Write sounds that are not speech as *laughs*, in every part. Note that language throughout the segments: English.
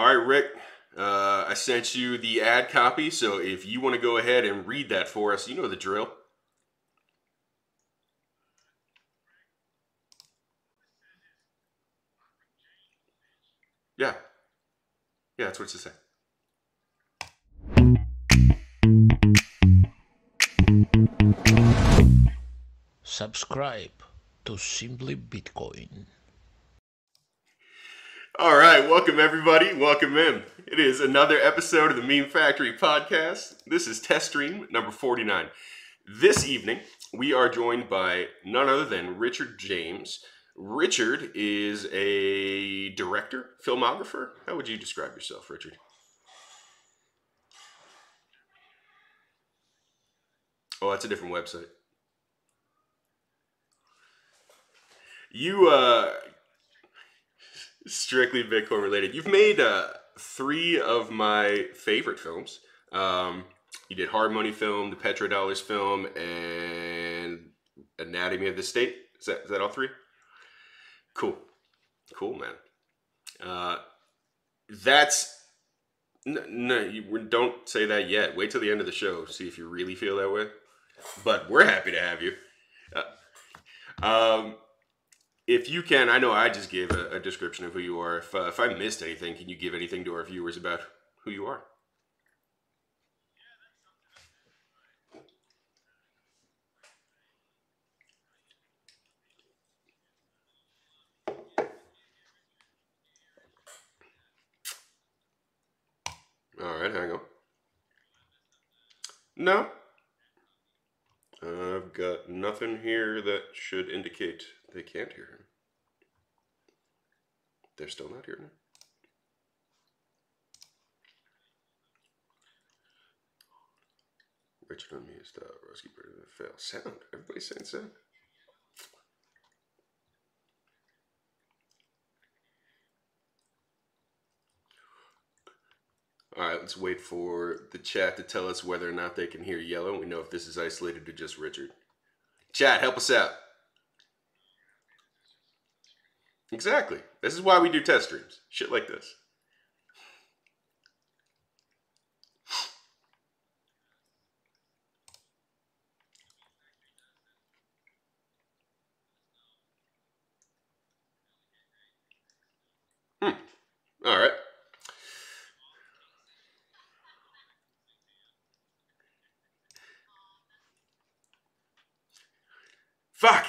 All right, Rick. Uh, I sent you the ad copy, so if you want to go ahead and read that for us, you know the drill. Yeah. Yeah, that's what it says. Subscribe to Simply Bitcoin. All right, welcome everybody. Welcome in. It is another episode of the Meme Factory podcast. This is test stream number 49. This evening, we are joined by none other than Richard James. Richard is a director, filmographer. How would you describe yourself, Richard? Oh, that's a different website. You uh strictly Bitcoin related. You've made uh, three of my favorite films. Um, you did Hard Money film, the Petrodollars film, and Anatomy of the State. Is that, is that all three? Cool. Cool, man. Uh, that's. No, no, you don't say that yet. Wait till the end of the show. See if you really feel that way. But we're happy to have you. Uh, um, if you can, I know I just gave a, a description of who you are. If, uh, if I missed anything, can you give anything to our viewers about who you are? All right, hang on. No. I've got nothing here that should indicate they can't hear him. They're still not hearing him. Richard on me is the Rusky Bird fail. Sound. Everybody's saying sound. All right, let's wait for the chat to tell us whether or not they can hear yellow. We know if this is isolated to just Richard. Chat, help us out. Exactly. This is why we do test streams. Shit like this. Hmm. All right. Fuck.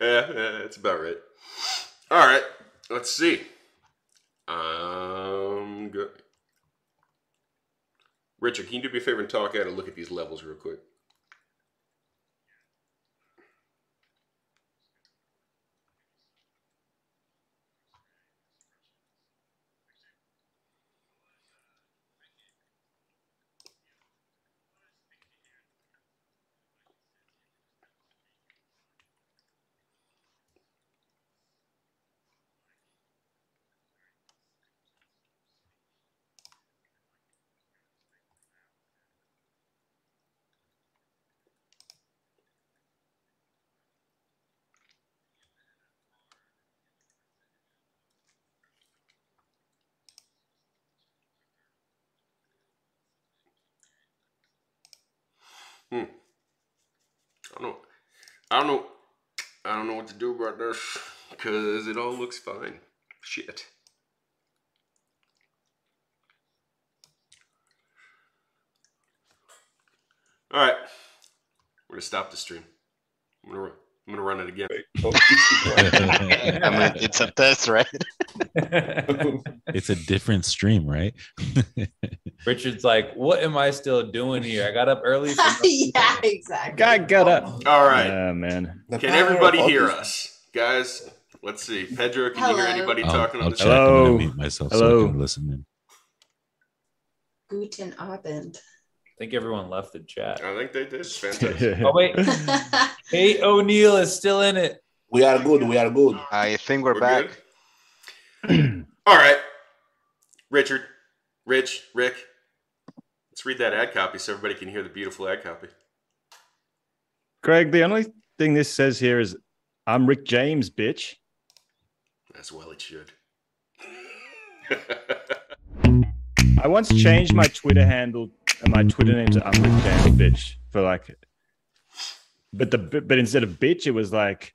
Yeah, yeah, that's about right. All right, let's see. Um, good. Richard, can you do me a favor and talk out and look at these levels real quick? Hmm. I don't know. I don't know. I don't know what to do about this because it all looks fine. Shit. All right. We're gonna stop the stream. I'm gonna. I'm gonna run it again. *laughs* I mean, it's a test, right? *laughs* *laughs* it's a different stream, right? Richard's like, what am I still doing here? I got up early. *laughs* Yeah, exactly. God got up. All right. Yeah, man. Can everybody hear us, guys? Let's see. Pedro, can you hear anybody I'll, talking on I'll the chat? I'm Hello. gonna mute myself so Hello. I can listen in. Guten Abend. I think everyone left the chat. I think they did. Fantastic. *laughs* Oh wait, *laughs* Kate O'Neill is still in it. We are good. We are good. I think we're, We're back. *clears throat* All right. Richard, Rich, Rick, let's read that ad copy so everybody can hear the beautiful ad copy. Greg, the only thing this says here is I'm Rick James, bitch. As well, it should. *laughs* I once changed my Twitter handle and my Twitter name to Rick James, Bitch for like, but the but instead of bitch, it was like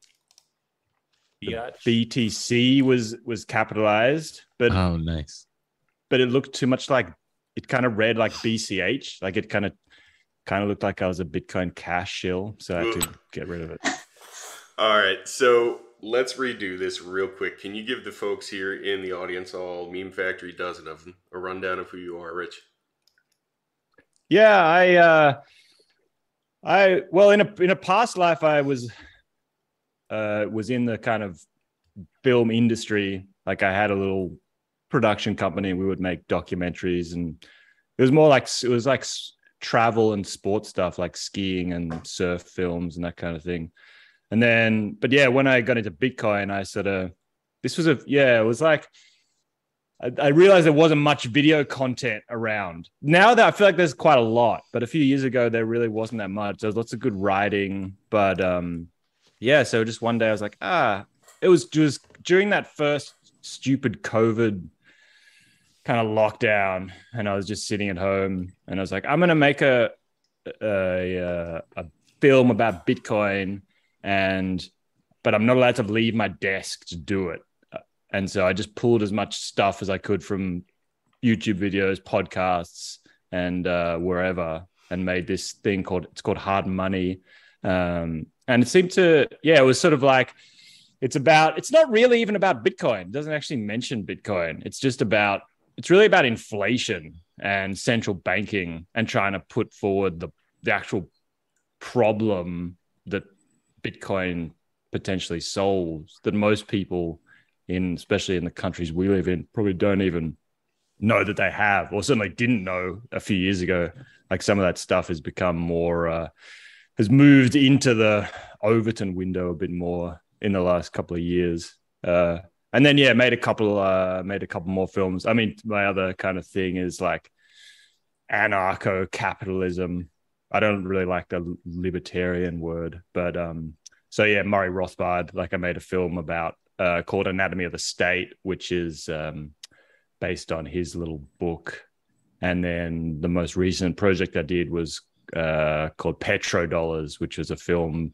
the BTC was was capitalized, but Oh, nice. but it looked too much like it kind of read like BCH, like it kind of kind of looked like I was a Bitcoin cash shill, so I had to get rid of it. *laughs* All right, so let's redo this real quick. Can you give the folks here in the audience, all Meme Factory dozen of them, a rundown of who you are, Rich? Yeah, I uh I well in a in a past life I was uh was in the kind of film industry. Like I had a little production company we would make documentaries and it was more like it was like travel and sports stuff like skiing and surf films and that kind of thing. And then but yeah, when I got into Bitcoin I sort of this was a yeah, it was like I, I realized there wasn't much video content around. Now that I feel like there's quite a lot, but a few years ago there really wasn't that much. There was lots of good writing, but um, yeah. So just one day I was like, ah, it was just during that first stupid COVID kind of lockdown, and I was just sitting at home, and I was like, I'm gonna make a a, a, a film about Bitcoin, and but I'm not allowed to leave my desk to do it and so I just pulled as much stuff as I could from YouTube videos, podcasts, and uh, wherever, and made this thing called it's called Hard Money, um, and it seemed to yeah, it was sort of like it's about it's not really even about Bitcoin. It doesn't actually mention Bitcoin. It's just about it's really about inflation and central banking and trying to put forward the the actual problem that Bitcoin potentially solves that most people in especially in the countries we live in probably don't even know that they have or certainly didn't know a few years ago. Like some of that stuff has become more uh, has moved into the overton window a bit more in the last couple of years. Uh, and then yeah made a couple uh, made a couple more films i mean my other kind of thing is like anarcho capitalism i don't really like the libertarian word but um so yeah murray rothbard like i made a film about uh, called Anatomy of the State, which is um, based on his little book. And then the most recent project I did was uh, called Petrodollars, which was a film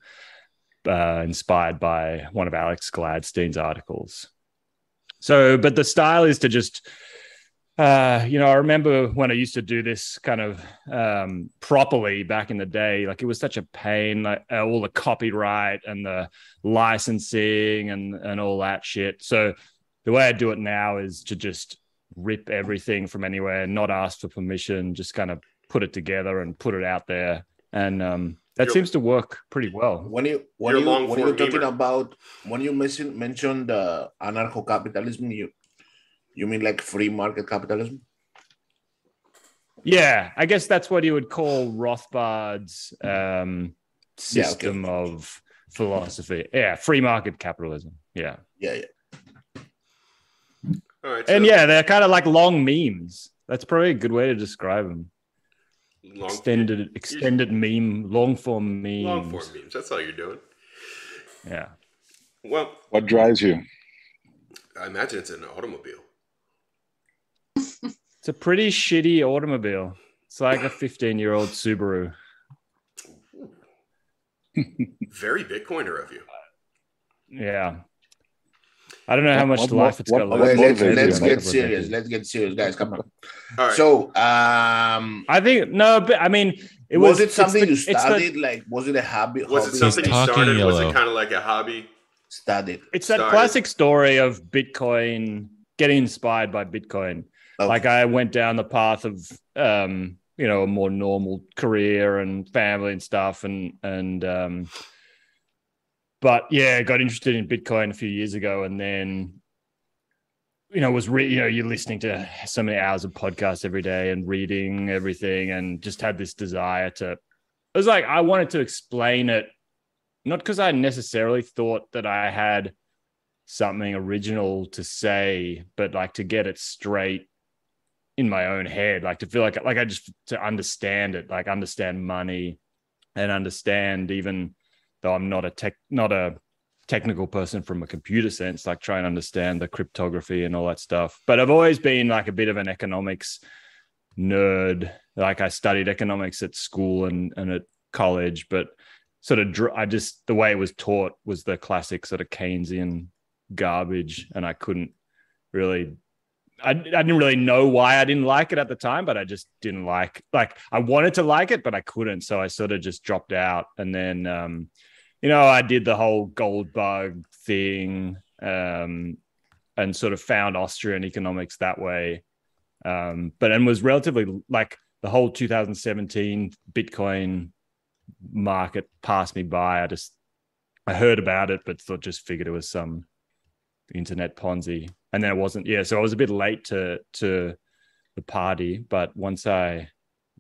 uh, inspired by one of Alex Gladstein's articles. So, but the style is to just, uh, you know, I remember when I used to do this kind of um, properly back in the day. Like it was such a pain, like uh, all the copyright and the licensing and and all that shit. So the way I do it now is to just rip everything from anywhere, not ask for permission, just kind of put it together and put it out there, and um, that You're- seems to work pretty well. When you when You're you when you form were talking gamer. about when you mentioned mentioned uh, anarcho capitalism, you you mean like free market capitalism? Yeah, I guess that's what you would call Rothbard's um, Yeah, okay. system of philosophy. Yeah, free market capitalism. Yeah. Yeah, yeah. All right, And so yeah, they're kind of like long memes. That's probably a good way to describe them. Long, Extended, extended meme, long form memes. long form memes. That's all you're doing. Yeah. Well, What drives you? I imagine it's an automobile. *laughs* It's a pretty shitty automobile. It's like a 15 year old Subaru. Very Bitcoiner of you. Yeah. I don't know how much what- life it's what- got what left. Okay, let's let's get serious. Let's get serious, guys. Come on. All right. So, um, I think, no, but I mean, it was, was, it it's something the- you it's the- like, was it a hobby? was it hobby something you talking started? Was it kind of like a hobby? Started. It's that started? classic story of Bitcoin getting inspired by Bitcoin. Okay. Like I went down the path of um, you know, a more normal career and family and stuff and and um but yeah, got interested in Bitcoin a few years ago and then you know, was re- you know, you're listening to so many hours of podcasts every day and reading everything and just had this desire to it was like I wanted to explain it not because I necessarily thought that I had something original to say, but like to get it straight in my own head, like to feel like like I just to understand it, like understand money and understand even though I'm not a tech not a technical person from a computer sense, like try and understand the cryptography and all that stuff. But I've always been like a bit of an economics nerd. Like I studied economics at school and, and at college, but sort of dr- I just the way it was taught was the classic sort of Keynesian garbage, and I couldn't really. I, I didn't really know why I didn't like it at the time, but I just didn't like like I wanted to like it, but I couldn't. So I sort of just dropped out. And then um, you know, I did the whole gold bug thing um, and sort of found Austrian economics that way. Um, but and was relatively like the whole 2017 Bitcoin market passed me by. I just I heard about it, but thought just figured it was some internet Ponzi. And then it wasn't. Yeah, so I was a bit late to to the party, but once I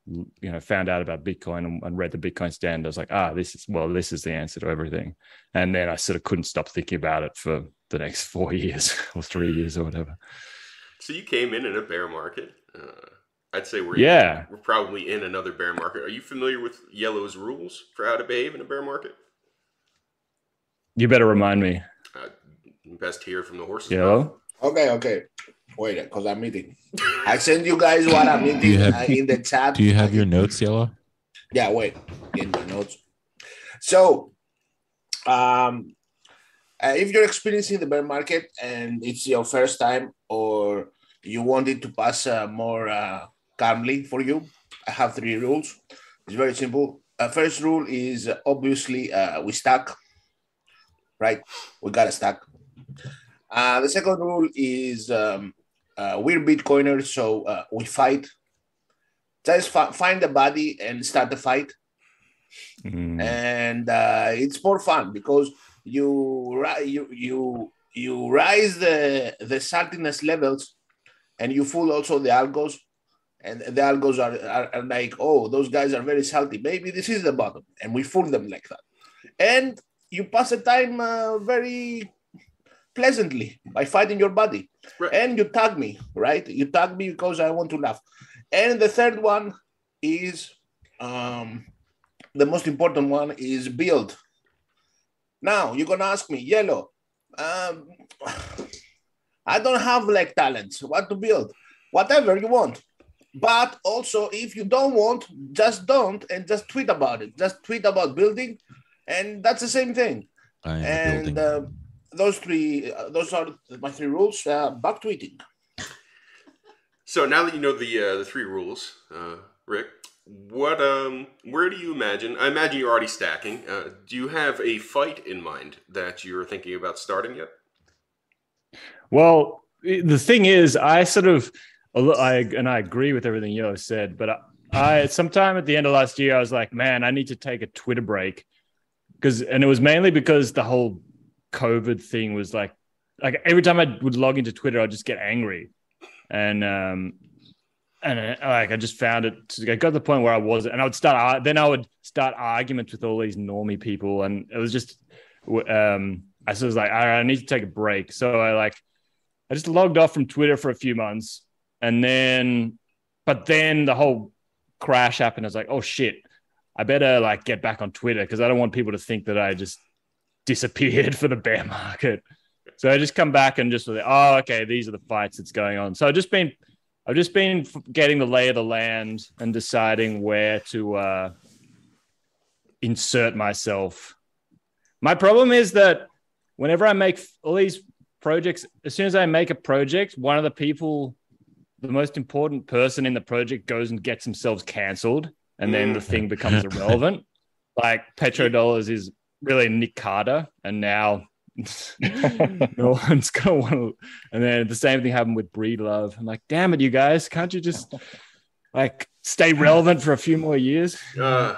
you know found out about Bitcoin and, and read the Bitcoin standard, I was like, ah, this is well, this is the answer to everything. And then I sort of couldn't stop thinking about it for the next *laughs* four years or three years or whatever. So you came in in a bear market. Uh, I'd say we're Yeah. we're probably in another bear market. Are you familiar with Yellow's rules for how to behave in a bear market? You better remind me. Uh, best hear from the horse's Yellow. Okay, okay. Wait, because I'm eating. I send you guys what I'm eating have- uh, in the chat. Do you have your notes, Yellow? Yeah, wait. In my notes. So, um, uh, if you're experiencing the bear market and it's your first time, or you want it to pass uh, more uh, calmly for you, I have three rules. It's very simple. Uh, first rule is uh, obviously uh, we stack, right? We got to stack. Uh, the second rule is um, uh, we're Bitcoiners, so uh, we fight. Just fi- find a body and start the fight. Mm. and uh, it's more fun because you you you you rise the the saltiness levels and you fool also the algos. And the algos are, are, are like oh those guys are very salty. Maybe this is the bottom. And we fool them like that. And you pass the time uh, very pleasantly by fighting your body Right. and you tag me right you tag me because i want to laugh and the third one is um the most important one is build. Now you're gonna ask me, yellow. Um, I don't have like talents. What to build? Whatever you want. But also, if you don't want, just don't and just tweet about it. Just tweet about building, and that's the same thing. I am And building. uh, those three, uh, those are my three rules. Uh, back tweeting. So now that you know the uh, the three rules, uh, Rick, what um where do you imagine? I imagine you're already stacking. Uh, do you have a fight in mind that you're thinking about starting yet? Well, the thing is, I sort of, I and I agree with everything Yo said, but I, I sometime at the end of last year, I was like, man, I need to take a Twitter break because, and it was mainly because the whole COVID thing was like, like every time I would log into Twitter, I'd just get angry, and um, and uh, like I just found it. I got to the point where I was, and I would start. Then I would start arguments with all these normie people, and it was just, um, I was like, I need to take a break. So I like, I just logged off from Twitter for a few months, and then, but then the whole crash happened. I was like, oh shit, I better like get back on Twitter because I don't want people to think that I just disappeared for the bear market. So I just come back and just oh, okay, these are the fights that's going on. So I've just been, I've just been getting the lay of the land and deciding where to uh, insert myself. My problem is that whenever I make all these projects, as soon as I make a project, one of the people, the most important person in the project goes and gets themselves canceled, and then the thing becomes irrelevant. *laughs* Like Petrodollars is really Nick Carter, and now *laughs* no one's gonna want to. And then the same thing happened with Breedlove. I'm like, damn it, you guys, can't you just like stay relevant for a few more years? Uh,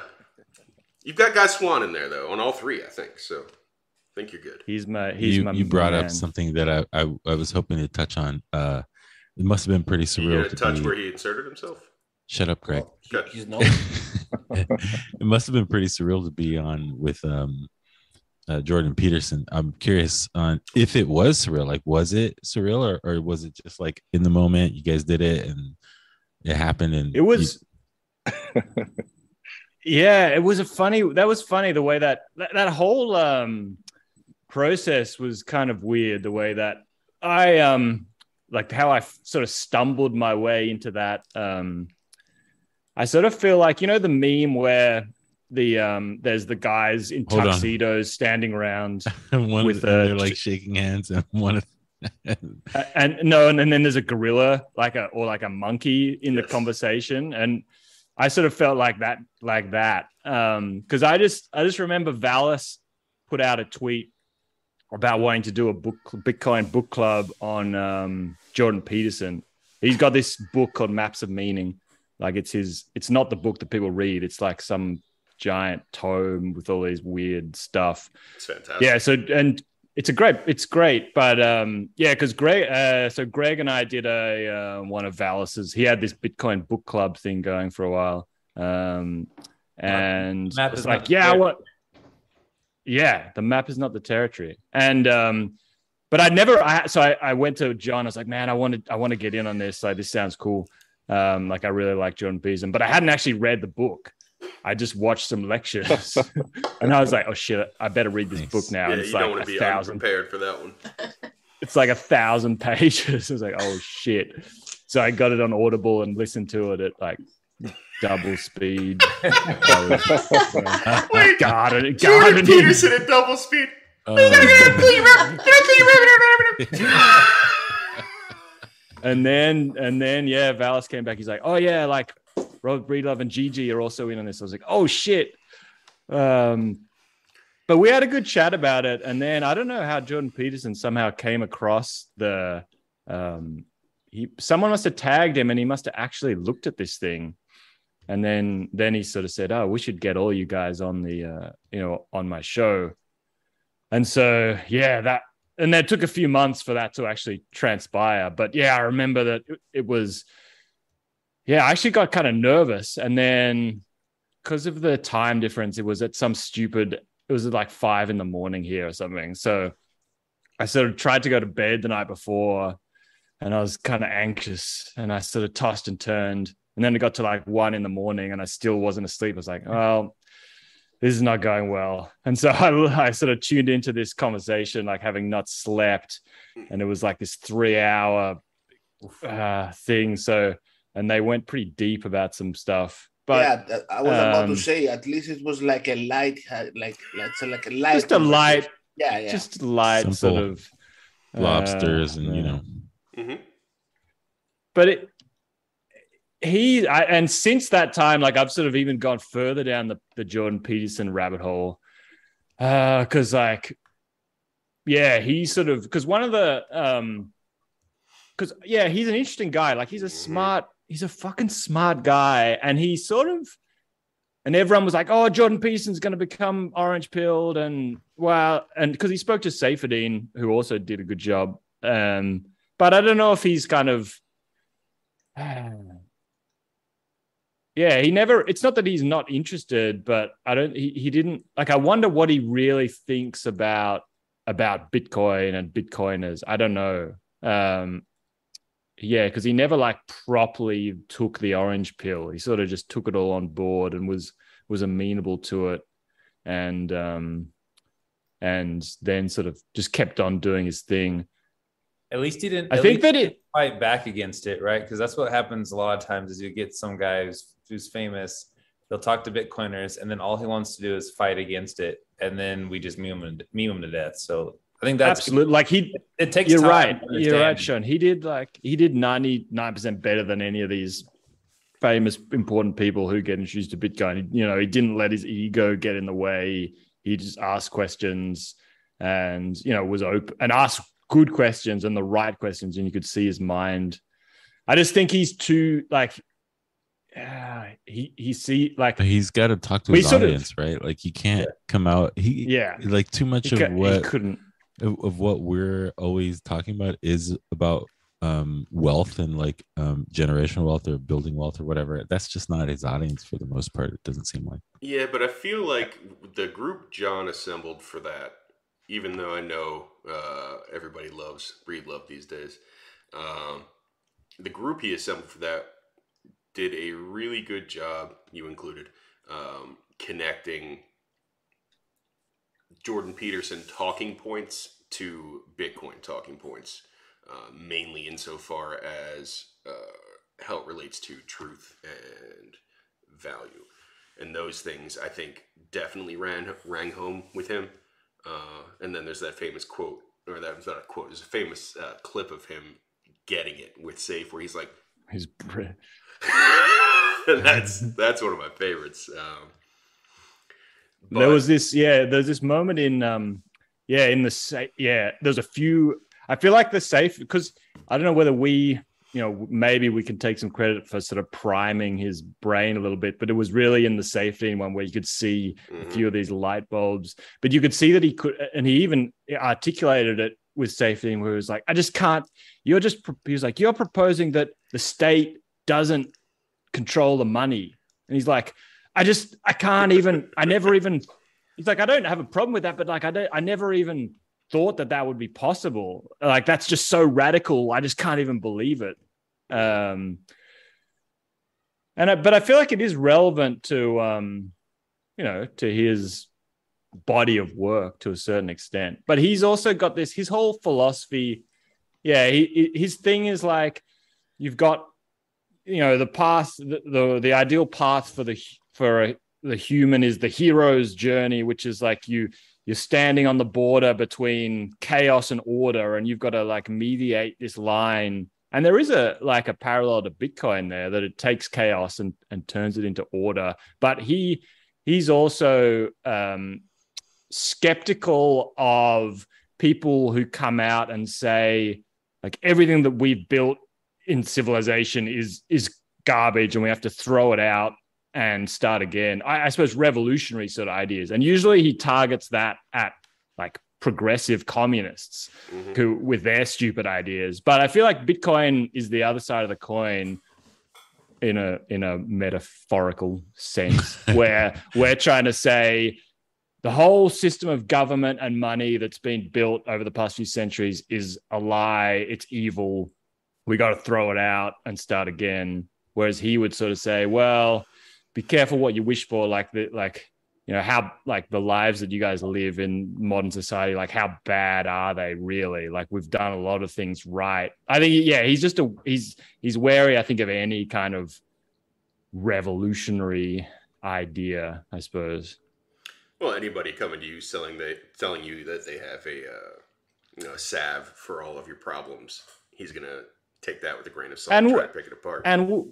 you've got Guy Swan in there though on all three, I think. So I think you're good. He's my he's you, my you brought man. up something that I, I I was hoping to touch on. Uh, it must have been pretty You surreal. get a to touch be- where he inserted himself. Shut up, Greg. He- He's no. *laughs* it must have been pretty surreal to be on with um uh, Jordan Peterson. I'm curious on if it was surreal. Like, was it surreal, or, or was it just like in the moment you guys did it and it happened? And It was. *laughs* yeah, it was a funny. That was funny the way that that, that whole um process was kind of weird. The way that I um like how I sort of stumbled my way into that. Um, I sort of feel like you know the meme where the um there's the guys in Hold on. tuxedos standing around *laughs* one With, uh, they're like shaking hands, and one of *laughs* and no, and, then there's a gorilla, like a or like a monkey in the conversation, and I sort of felt like that, like that, um, because I just I just remember Vallis put out a tweet about wanting to do a book Bitcoin book club on um, Jordan Peterson. He's got this book called Maps of Meaning. Like it's his, it's not the book that people read. It's like some giant tome with all these weird stuff. It's fantastic. Yeah. So and it's a great, it's great, but um, yeah, because Greg, uh, so Greg and I did a uh, one of Vallis's. He had this Bitcoin book club thing going for a while, um, and Map it's is like, yeah, what? Yeah, the map is not the territory, and um, but I never. I so I, I went to John. I was like, man, I wanted, I want to get in on this. Like, this sounds cool. Um, like I really like John Beeson, but I hadn't actually read the book. I just watched some lectures, *laughs* and I was like, oh shit, I better read this Nice. book now. Yeah, and you it's don't like want a to be thousand unprepared for that one. *laughs* it's like a thousand *laughs* pages. I was like, oh shit. So I got it on Audible and listened to it at like double speed. I was, Wait, garden, Jordan gardening. Peterson at double speed. Oh, And then and then yeah, Vallis came back. He's like, oh yeah, like Robert Breedlove and Gigi are also in on this. I was like, oh shit. Um, but we had a good chat about it, and then I don't know how Jordan Peterson somehow came across the. Um, he someone must have tagged him, and he must have actually looked at this thing, and then then he sort of said, "Oh, we should get all you guys on the uh, you know on my show." And so yeah, that and that took a few months for that to actually transpire. But yeah, I remember that it was. Yeah, I actually got kind of nervous, and then because of the time difference, it was at some stupid. It was at like five in the morning here or something. So I sort of tried to go to bed the night before, and I was kind of anxious, and I sort of tossed and turned, and then it got to like one in the morning, and I still wasn't asleep. I was like, well. This is not going well. And so *laughs* I, I sort of tuned into this conversation, like having not slept. And it was like this three hour uh, thing. So, and they went pretty deep about some stuff. But yeah, I was about um, to say at least it was like a light, like let's say like a light, just a light. Yeah, yeah. just light Simple sort of lobsters uh, and you know hmm but it he I, and since that time like i've sort of even gone further down the, the jordan peterson rabbit hole uh because like yeah he sort of because one of the um because yeah he's an interesting guy like he's a smart he's a fucking smart guy. And he sort of and everyone was like oh jordan peterson's going to become orange pilled and well and because he spoke to Saifedean, who also did a good job. Um but i don't know if he's kind of *sighs* yeah he never it's not that he's not interested but i don't he, he didn't like i wonder what he really thinks about about bitcoin and bitcoiners. I don't know. Um yeah because he never like properly took the orange pill he sort of just took it all on board and was was amenable to it and um and then sort of just kept on doing his thing At least he didn't. i think that he it fight back against it, right? Because that's what happens a lot of times. Is you get some guy who's who's famous. They'll talk to Bitcoiners, and then all he wants to do is fight against it, and then we just meme him, meme him to death. So I think that's absolutely like he It takes. You're time right. to You're right. Sean. He did like he did 99% better than any of these famous important people who get introduced to Bitcoin. You know, he didn't let his ego get in the way. He just asked questions and you know was open and asked good questions and the right questions, and you could see his mind. I just think he's too like yeah, he he see like But he's got to talk to his sort of- audience, right? Like he can't come out. He yeah, like too much he, of cou- he what couldn't of, of what we're always talking about is about um wealth and like um generational wealth or building wealth or whatever. That's just not his audience for the most part. It doesn't seem like. Yeah, but I feel like the group John assembled for that, even though I know uh, everybody loves Breedlove these days, um, the group he assembled for that did a really good job, you included, um, connecting Jordan Peterson talking points to Bitcoin talking points, uh, mainly insofar as uh, how it relates to truth and value. And those things, I think, definitely ran rang home with him. Uh, and then there's that famous quote, or that was not a quote, there's a famous uh, clip of him getting it with Safe, where he's like, "He's bre- *laughs* that's that's one of my favorites. Um, there was this yeah there's this moment in um yeah in the safe yeah there's a few i feel like the safe because i don't know whether we you know maybe we can take some credit for sort of priming his brain a little bit but it was really in the safety one where you could see a Mhm. few of these light bulbs but you could see that he could and he even articulated it with safety where he was like i just can't you're just he was like you're proposing that the state doesn't control the money and he's like i just i can't even i never even he's like i don't have a problem with that but like i don't i never even thought that that would be possible. Like that's just so radical. I just can't even believe it. Um and I, but i feel like it is relevant to um you know to his body of work to a certain extent. But he's also got this his whole philosophy yeah he, his thing is like you've got you know the path the the, the ideal path for the for a, the human is the hero's journey which is like you you're standing on the border between chaos and order and you've got to like mediate this line. And there is a like a parallel to bitcoin there that it takes chaos and and turns it into order. But he he's also um skeptical of people who come out and say like everything that we've built in civilization is is garbage and we have to throw it out and start again. I, I suppose revolutionary sort of ideas, and usually he targets that at like progressive communists Mhm. who with their stupid ideas. But I feel like Bitcoin is the other side of the coin in a in a metaphorical sense, *laughs* where we're trying to say the whole system of government and money that's been built over the past few centuries is a lie. It's evil. We got to throw it out and start again. Whereas he would sort of say, well, be careful what you wish for. Like the, like, you know, how, like the lives that you guys live in modern society, like how bad are they really? Like we've done a lot of things right. I think, yeah, he's just a, he's, he's wary, I think, of any kind of revolutionary idea, I suppose. Well, anybody coming to you selling they telling you that they have a uh, you know a salve for all of your problems, he's gonna take that with a grain of salt and And try to pick it apart. and w-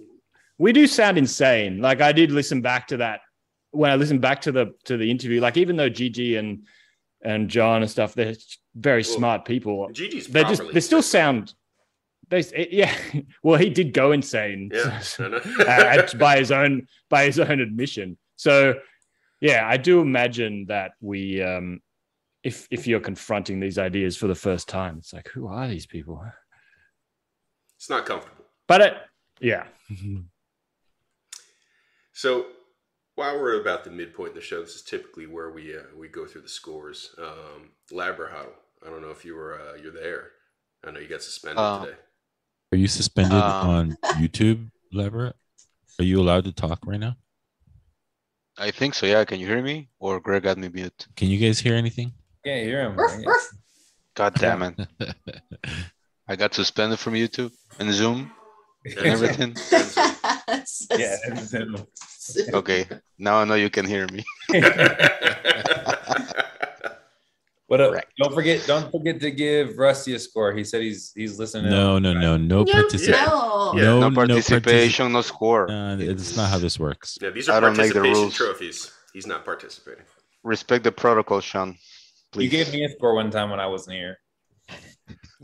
we do sound insane. Like I did listen back to that when I listened back to the to the interview. Like even though Gigi and and John and stuff, they're very Well, smart people. Gigi's They just they still sound. They yeah. *laughs* Well, he did go insane. yeah *laughs* at- by his own by his own admission. So yeah, I do imagine that we um if if you're confronting these ideas for the first time, it's like who are these people? it's not comfortable. But it yeah. *laughs* So while we're about the midpoint in the show, this is typically where we uh, we go through the scores. Um, Labrahuddle. I don't know if you were uh, you're there. I know you got suspended Uh, today. Are you suspended Um, on YouTube, Lever? Are you allowed to talk right now? I think so. Yeah. Can you hear me? Or Greg got me mute. Can you guys hear anything? Can't hear him. Ruff, ruff. God damn it! *laughs* I got suspended from YouTube and Zoom and *laughs* everything. Yeah. *laughs* Okay, now I know you can hear me. *laughs* *laughs* What up? Right. Don't forget. Don't forget to give Rusty a score. He said he's he's listening. No, no, no, no participation. No. Yeah, no, no no participation, no score. Uh, it's not how this works. yeah, these I are don't make the participation rules. trophies. He's not participating. Respect the protocol, Sean. Please. You gave me a score one time when I wasn't here.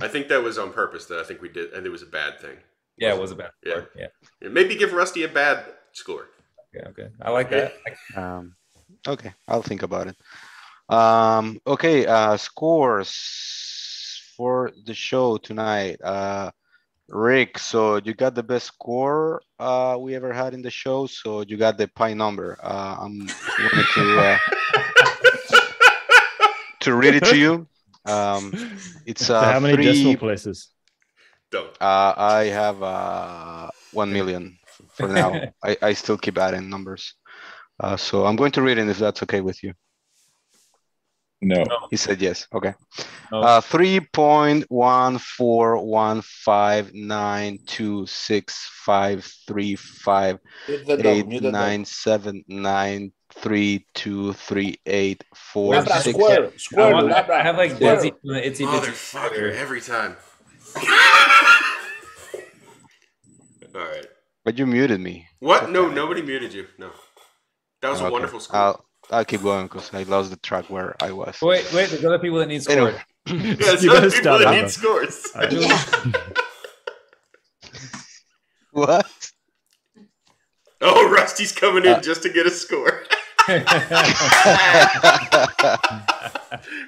I think that was on purpose. That I think we did, and it was a bad thing. Yeah, it was a bad Yeah. score. Yeah. Yeah, Maybe give Rusty a bad score. Yeah, Okay. I like that. Um, okay, I'll think about it. Um, okay, uh, scores for the show tonight. Uh, Rick, so you got the best score uh, we ever had in the show. So you got the pie number. Uh, I'm going to uh, *laughs* to read it to you. Um, it's uh, how many three, decimal places? Don't. Uh, I have uh, one million *laughs* for now. I, I still keep adding numbers. Uh, so I'm going to read it if that's okay with you. No. He said yes. Okay. No. Uh, three point one four one five nine two six five three five Mute the dog, eight mute the dog. nine seven nine three two three eight four Labra, six. square, I, square, want, I have like square. Desi from the Itsy Bitsy Motherfucker, every time. *laughs* All right. But you muted me. What? No, nobody muted you. No. That was a wonderful score. I'll I'll keep going because I lost the track where I was. Wait, wait. There's other people that need score. Anyway, *laughs* yeah, it's You other people that need scores. *laughs* What? Oh, Rusty's coming in Uh, just to get a score. *laughs*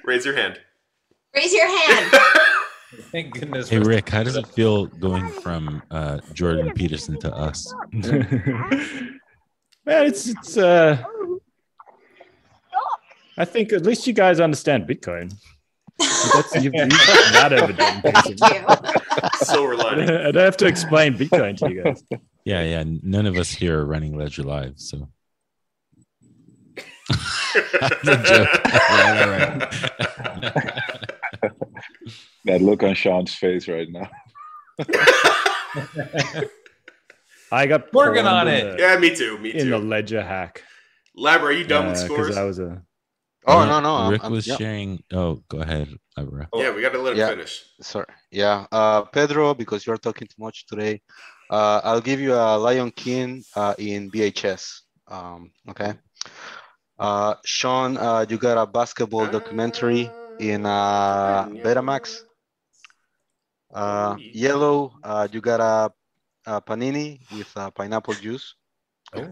Raise your hand. Raise your hand. Thank goodness. Hey Rick, how does it feel going from uh, Jordan Peterson to us? *laughs* Man, it's it's uh I think at least you guys understand Bitcoin. That's you've, you've got that evident. *laughs* Thank you. Silver lining. *laughs* I don't have to explain Bitcoin to you guys. Yeah, yeah. None of us here are running Ledger Live, so. That's a joke. All right, all right. That look on Sean's face right now. *laughs* I got Working on it. the- yeah, me too. Me too. in the too. ledger hack. Lab, are you done with Uh, 'cause scores? I was a Oh Uh, no no. I'm, Rick I'm- was yeah, sharing. Oh, go ahead, Abra. Yeah, we got to let him Yeah. finish. sorry. Yeah. Uh, Pedro, because you're talking too much today, uh, I'll give you a Lion King uh, in VHS. Um, okay. Uh, Sean, uh, you got a basketball documentary in uh, Betamax. Uh, yellow, uh, you got a, a panini with uh, pineapple juice. Oh.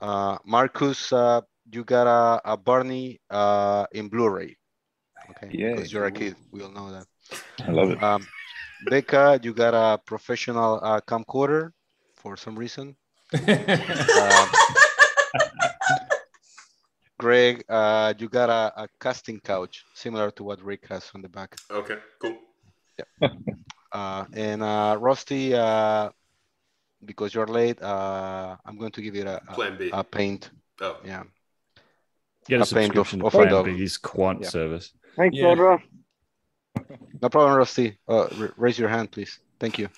Uh, Marcus, uh, you got a, a Barney uh, in Blu-ray. Okay, Yeah, because you're a kid, we all know that. I love it. Um, Becca, you got a professional uh, camcorder for some reason. *laughs* Uh, Greg, uh, you got a, a casting couch similar to what Rick has on the back. Okay, cool. Uh, and uh, Rusty, uh, because you're late, uh, I'm going to give you a, a, Plan B. a paint. Oh, Yeah. get a A paint of- subscription of to Plan. B's quant Yeah. service. Thanks, Yeah. Pedro. No problem, Rusty. Uh, r- raise your hand, please. Thank you.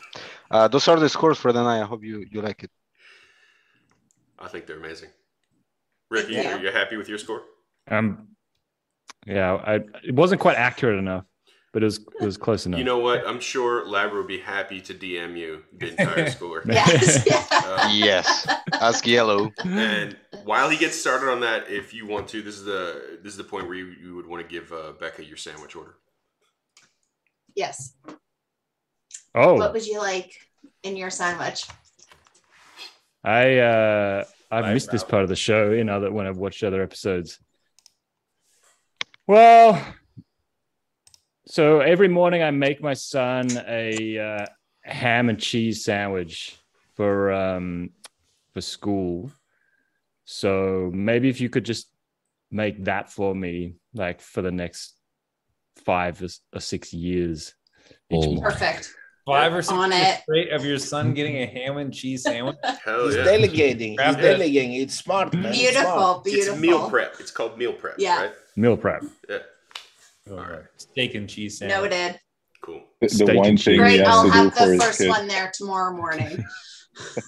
Uh, those are the scores for the night. I hope you, you like it. I think they're amazing. Ricky, Yeah. are you happy with your score? Um, yeah, I it wasn't quite accurate enough, but it was it was close enough. You know what? I'm sure Labra would be happy to DM you the entire *laughs* score. Yes. *laughs* Yeah. Uh, Yes. Ask Yellow. and while he gets started on that, if you want to, this is the this is the point where you, you would want to give uh, Becca your sandwich order. Yes. oh, What would you like in your sandwich? I uh I've Eyebrow. missed this part of the show in other when I've watched other episodes. Well, so every morning I make my son a uh, ham and cheese sandwich for um for school. So maybe if you could just make that for me, like for the next five or, six years. Oh. Perfect. Five or six On years it. straight of your son getting a ham and cheese sandwich. *laughs* Hell He's yeah! delegating. He's it. delegating. It's smart, man. It's Beautiful. smart. Beautiful. It's meal prep. It's called meal prep. Yeah. Right? Meal prep. Yeah. All right. Steak and cheese sandwich. Noted. Cool. The, the Steak one and thing he Great. I'll have the first kid. one there tomorrow morning. *laughs*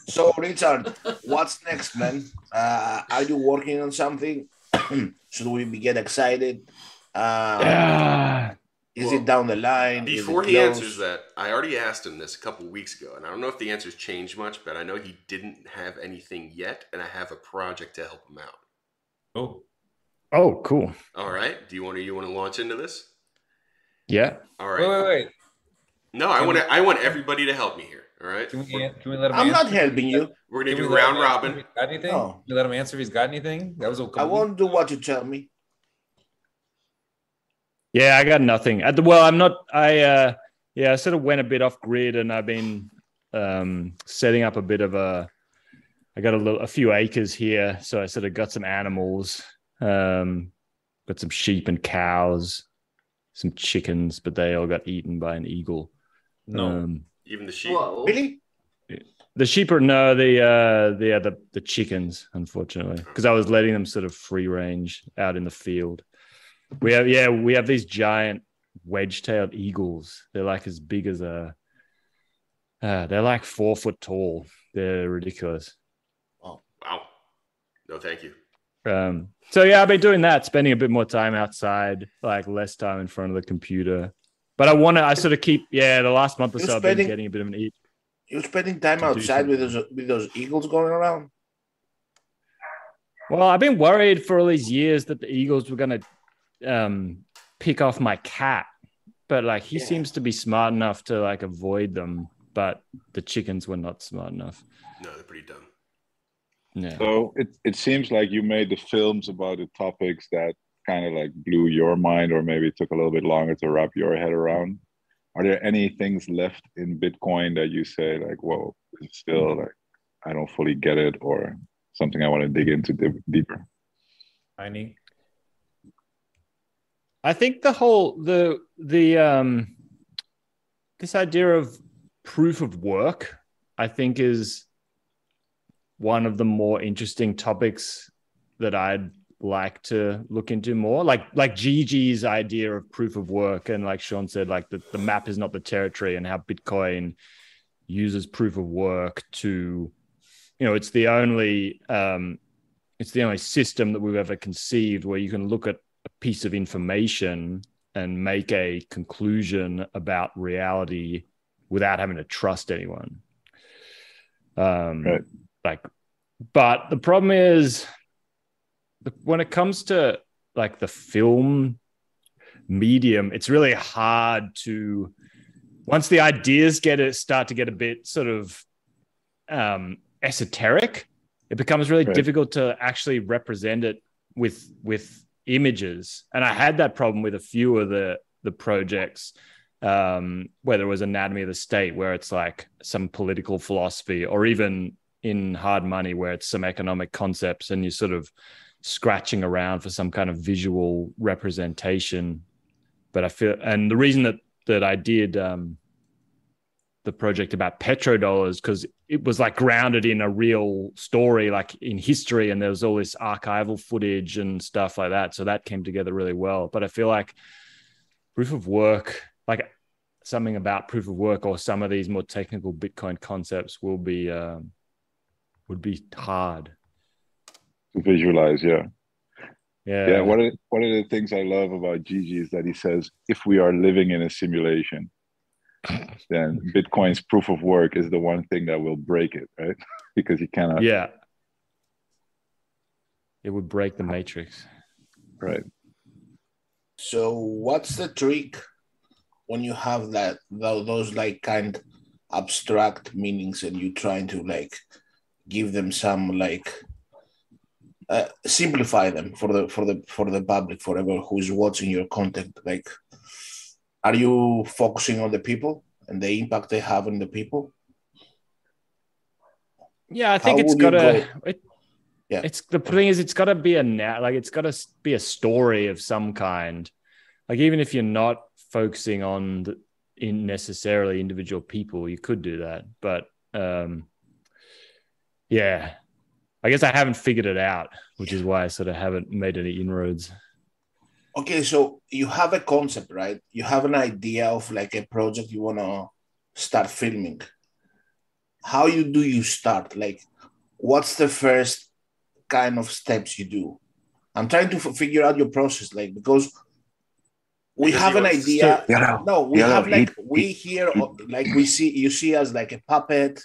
So, Richard, what's next, man? Uh, are you working on something? *clears throat* Should we be get excited? Uh, Yeah. Is Well, it down the line? Before he close? answers that, I already asked him this a couple weeks ago, and I don't know if the answer's changed much, but I know he didn't have anything yet, and I have a project to help him out. Oh, Oh, cool. All right. Do you want to you want to launch into this? Yeah. All right. wait, wait, wait. No, I want to. I want everybody to help me here. All right. Can we, can we let him I'm not helping you. we're gonna Can do let round him answer if robin. he's Got anything? No. Can we let him answer if he's got anything? That was a I couple won't do what you tell me. Yeah, I got nothing. At the well, I'm not. I uh, yeah, I sort of went a bit off grid, and I've been um, setting up a bit of a. I got a little, a few acres here, so I sort of got some animals. Um, got some sheep and cows, some chickens, but they all got eaten by an eagle. No. Um, Even the sheep. Whoa. Really? the sheep are no, the uh, the the the chickens, unfortunately, because I was letting them sort of free range out in the field. We have yeah, we have these giant wedge-tailed eagles. They're like as big as a. Uh, they're like four foot tall. They're ridiculous. Oh wow. No, thank you. Um, so yeah, I've been doing that, spending a bit more time outside, like less time in front of the computer. But I want to, I sort of keep, yeah, the last month or You're so, I've been getting a bit of an eat. You're spending time outside with those with those eagles going around. Well, I've been worried for all these years that the Eagles were going to um, pick off my cat, but like he Yeah. seems to be smart enough to like avoid them, but the chickens were not smart enough. No, they're pretty dumb. Yeah. So it, it seems like you made the films about the topics that kind of like blew your mind or maybe took a little bit longer to wrap your head around. Are there any things left in Bitcoin that you say like, whoa, this is still like I don't fully get it or something I want to dig into dip- deeper? Tiny. I think the whole the the um this idea of proof of work, I think, is one of the more interesting topics that I'd like to look into more. Like like Gigi's idea of proof of work, and like Sean said, like the, the map is not the territory, and how Bitcoin uses proof of work to, you know, it's the only um it's the only system that we've ever conceived where you can look at a piece of information and make a conclusion about reality without having to trust anyone. Um, Right. Like, but the problem is when it comes to like the film medium, it's really hard to once the ideas get it start to get a bit sort of um, esoteric, it becomes really Right. difficult to actually represent it with with images. And I had that problem with a few of the the projects, um, whether it was Anatomy of the State, where it's like some political philosophy, or even in Hard Money, where it's some economic concepts, and you're sort of scratching around for some kind of visual representation. But I feel, and the reason that that I did um, the project about petrodollars because it was like grounded in a real story, like in history, and there was all this archival footage and stuff like that. So that came together really well. But I feel like proof of work, like something about proof of work or some of these more technical Bitcoin concepts, will be um, would be hard. To visualize, yeah. Yeah. Yeah, one of the, one of the things I love about Gigi is that he says if we are living in a simulation, *laughs* then Bitcoin's proof of work is the one thing that will break it, right? *laughs* because you cannot. yeah. It would break the matrix. Right. So what's the trick when you have that those like kind abstract meanings and you're trying to like give them some like uh, simplify them for the for the for the public forever who's watching your content like are you focusing on the people and the impact they have on the people Yeah, I think How it's would you got to. go- It, Yeah. It's the thing is, it's got to be a net like it's got to be a story of some kind. Like even if you're not focusing on the, in necessarily individual people, you could do that. But um, yeah, I guess I haven't figured it out, which is why I sort of haven't made any inroads. okay so you have a concept right? You have an idea of like a project you want to start filming. How you do you start? Like what's the first kind of steps you do? I'm trying to f- figure out your process like because we Because have you an want- idea. Yeah, no we Yeah, have he- like we hear like we see you see us like a puppet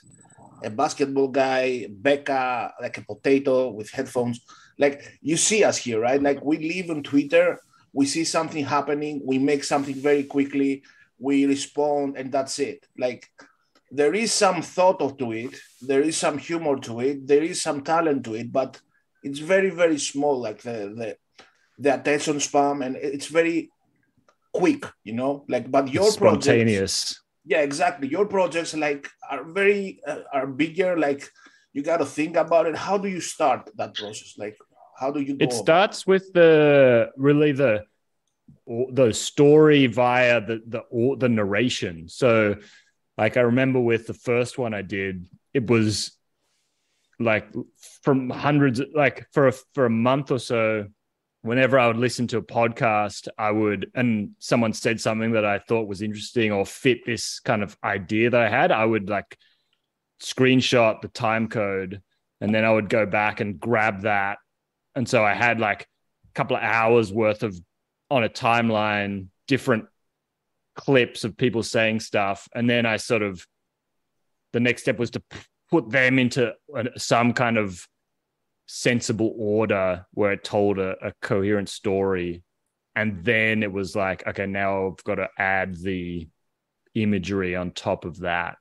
a basketball guy becca like a potato with headphones. Like you see us here right? Like we live on twitter. We see something happening. We make something very quickly. We respond and that's it. Like there is some thought of to it. There is some humor to it. There is some talent to it but it's very very small like the the, the attention span and it's very quick you know? Like but your It's projects spontaneous. Yeah exactly. Your projects like are very uh, are bigger like you got to think about it. How do you start that process? Like how do you It? starts with the really the the story via the the the narration. So, like I remember with the first one I did, it was like from hundreds, like for a, for a month or so, whenever I would listen to a podcast, I would, and someone said something that I thought was interesting or fit this kind of idea that I had, I would like screenshot the time code and then I would go back and grab that. And so I had like a couple of hours worth of on a timeline, different clips of people saying stuff. And then I sort of, the next step was to put them into some kind of sensible order where it told a, a coherent story. And then it was like, okay, now I've got to add the imagery on top of that.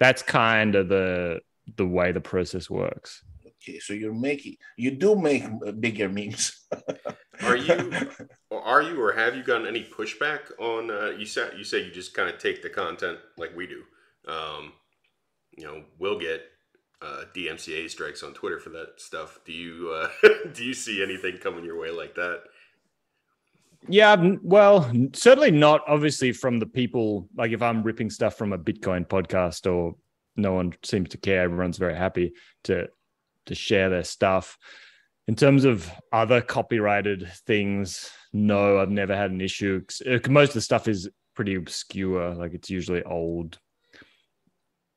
That's kind of the the way the process works. Okay, so you're making you do make bigger memes. *laughs* Are you, or are you, or have you gotten any pushback on? Uh, you said you say you just kind of take the content like we do. Um, you know, we'll get uh, DMCA strikes on Twitter for that stuff. Do you uh, *laughs* do you see anything coming your way like that? Yeah, well, certainly not obviously from the people. Like if I'm ripping stuff from a Bitcoin podcast or no one seems to care, everyone's very happy to to share their stuff. In terms of other copyrighted things, no, I've never had an issue. uh, Most of the stuff is pretty obscure, like it's usually old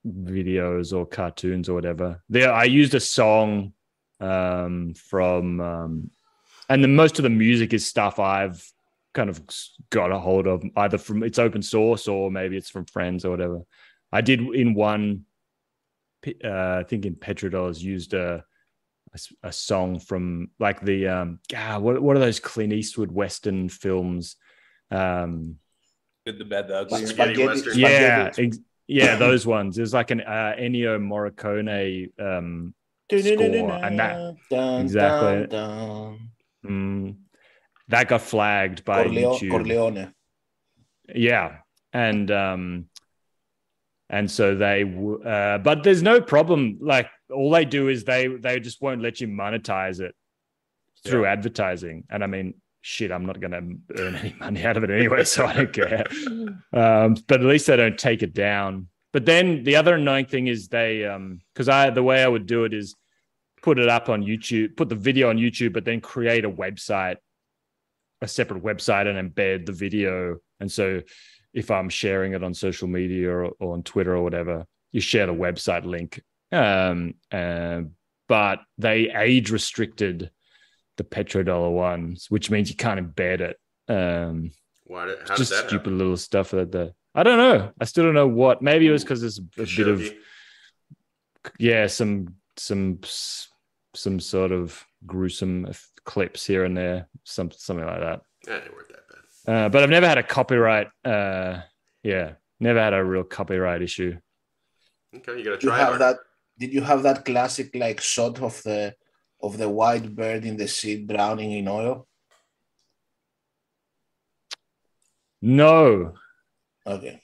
videos or cartoons or whatever. There, I used a song um, from um, and then most of the music is stuff I've kind of got a hold of, either from it's open source or maybe it's from friends or whatever. I did in one, uh, I think in Petrodollars used a a song from like the um, ah, what what are those Clint Eastwood Western films? Um, Good, the bad, the ugly. Spaghetti Spaghetti, Western. yeah, spaghetti. ex- yeah, those ones. There's like an uh, Ennio Morricone um, score, and that Dun, exactly. dun, dun. mm, that got flagged by YouTube. Corleone. yeah and um and so they w- uh but there's no problem like all they do is they they just won't let you monetize it through advertising and i mean shit i'm not going to earn any money out of it anyway so i don't care um but at least they don't take it down but then the other annoying thing is they um because i the way i would do it is put it up on youtube put the video on youtube but then create a website a separate website and embed the video. And so if I'm sharing it on social media or, or on Twitter or whatever, you share the website link. Um, uh, but they age restricted the petrodollar ones, which means you can't embed it. Um, Why did, how did just that stupid happen? little stuff that the I don't know. I still don't know what. Maybe it was because there's a bit of Khashoggi? yeah, some some some sort of gruesome clips here and there, some something like that. Eh, they weren't that bad. Uh, but I've never had a copyright. Uh, yeah, never had a real copyright issue. Okay, you gotta You try have that. Did you have that classic like shot of the of the white bird in the sea drowning in oil? No, Okay.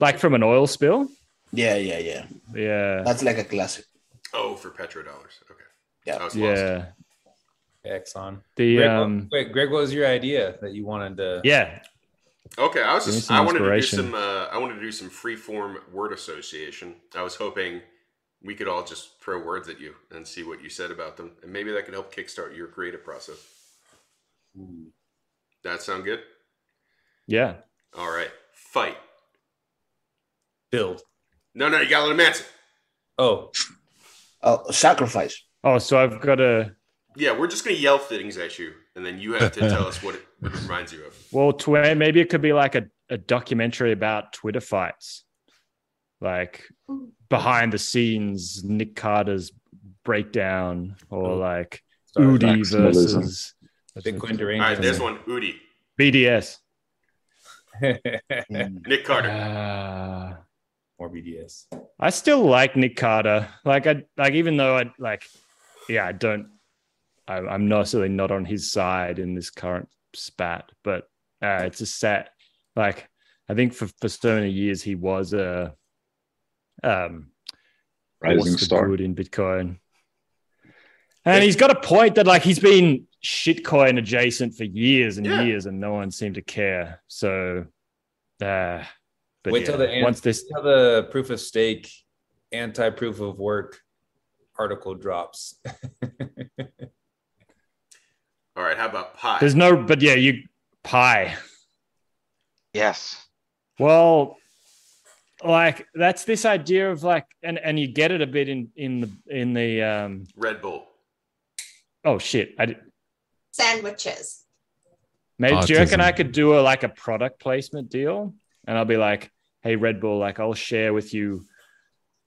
like from an oil spill. Yeah, yeah, yeah. Yeah, That's like a classic. Oh, for petrodollars. Okay. Yeah. I was lost. yeah. Exxon. The Greg, um, wait, Greg, what was your idea that you wanted to? yeah, Okay, I was just I wanted to do inspiration. some uh, I wanted to do some free form word association. I was hoping we could all just throw words at you and see what you said about them, and maybe that could help kickstart your creative process. Hmm. That sound good? yeah. All right, fight. Build. No, no, you gotta let him answer. Oh, Oh, sacrifice. Oh, so I've got a Yeah, we're just gonna yell things at you, and then you have to tell us what it, what it reminds you of. *laughs* well, tw- maybe it could be like a, a documentary about Twitter fights, like behind the scenes, Nick Carter's breakdown, or Ooh. like sorry. Udi Maximalism. versus Bitcoin All right, there's one. Udi, BDS. *laughs* *laughs* Nick Carter. Uh, More BDS. I still like Nick Carter. Like I like even though I like, yeah, I don't. I, I'm not necessarily not on his side in this current spat, but uh, it's a set. Like I think for for so many years he was a um Rising force star. good in Bitcoin, and he's got a point that like he's been shitcoin adjacent for years and Yeah. years, and no one seemed to care. So, uh, but Wait yeah, till the an- once this Till the proof of stake, anti proof of work article drops. *laughs* All right, how about pie? There's no, but yeah, you pie. Yes. Well, like that's this idea of like, and and you get it a bit in in the in the um. Red Bull. Oh shit! I did, Sandwiches. maybe do you reckon Autism. I could do a like a product placement deal, and I'll be like, hey Red Bull, like I'll share with you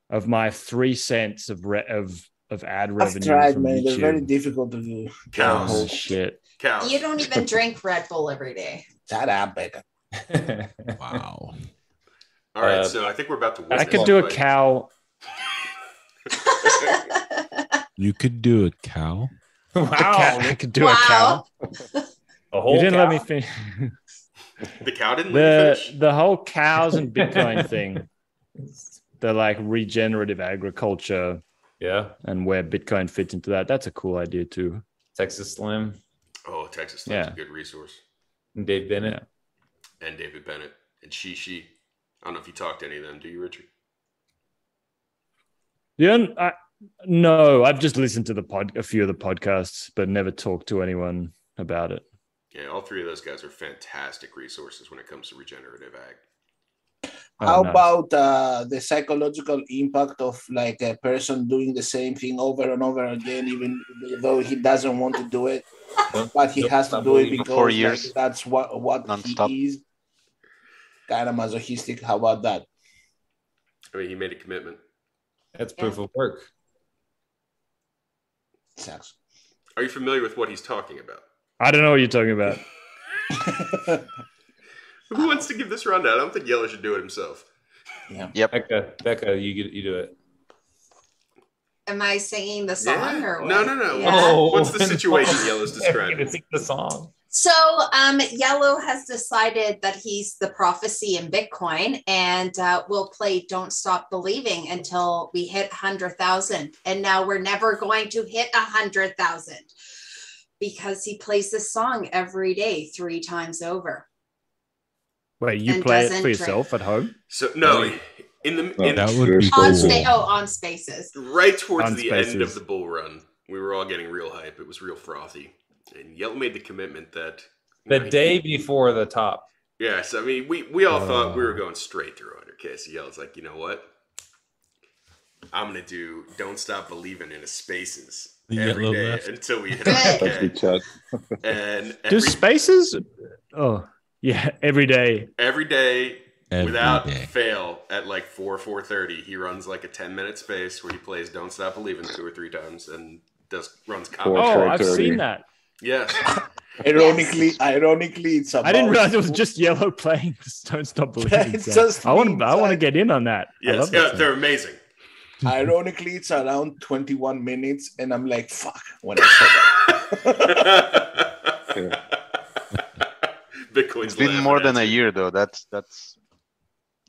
of my three cents of re- of of ad I've revenue tried, from man. They're very difficult to do. Cows. Oh shit! Cows. You don't even drink Red Bull every day. Shut up, Becca. *laughs* Wow. All right, Uh, so I think we're about to. I could do a cow. You could do a cow. *laughs* a cow- I could do a cow. A whole You didn't cow? let me finish. *laughs* The cow didn't let you the the whole cows and *laughs* Bitcoin thing, the like regenerative agriculture Yeah. and where Bitcoin fits into that. That's a cool idea too. Texas Slim Oh, Texas Slim's Yeah. a good resource. and Dave Bennett. And David Bennett and Shishi. I don't know if you talked to any of them, do you, Richard? Yeah, I, no, I've just listened to the pod, a few of the podcasts, but never talked to anyone about it. Yeah, all three of those guys are fantastic resources when it comes to regenerative ag. Oh, How nice. about uh, the psychological impact of like a person doing the same thing over and over again, even though he doesn't want to do it, but he has to do it because Four like, years. that's what what Non-stop. he is. Kind of masochistic. How about that? I mean, he made a commitment. That's proof of work. Sucks. Are you familiar with what he's talking about? I don't know what you're talking about. *laughs* Who wants to give this rundown? I don't think Yellow should do it himself. Yeah. Yep. Becca, Becca, you get you do it. Am I singing the song or what? No, no, no. Yeah. What's, what's the oh. situation Yellow's *laughs* You're describing? gonna sing the song. So, um, Yellow has decided that he's the prophecy in Bitcoin, and uh, we'll play "Don't Stop Believing" until we hit hundred thousand. And now we're never going to hit a hundred thousand because he plays this song every day, three times over. Wait, you play it doesn't for drink. yourself at home? So no, in the No, in, That would be cool. On Cool. spa- oh, on Spaces. right towards On the end of the bull run, we were all getting real hype. It was real frothy, and Yellow made the commitment that The day before the top. Yes, I mean we we all thought we were uh. going straight through 100k. So Yellow's like, you know what? I'm gonna do "Don't Stop Believing" in a Spaces The every yellow day left. until we hit Good. That's 100k. good chat. And Do every, spaces? Oh, yeah, every day. every day Every without day. fail at like 4 4.30 he runs like a 10 minute space where he plays don't stop believing two or three times and does runs Four, comedy Oh, four I've seen that. *laughs* yes Ironically, ironically, it's about I didn't realize it was just yellow playing. Don't stop *laughs* believing. It's So just I want. memes, I want to get in on that. Yes yeah, that they're song. amazing Ironically, it's around 21 minutes, and I'm like, fuck, when I saw that. *laughs* bitcoin's It's been more than a year though. That's that's.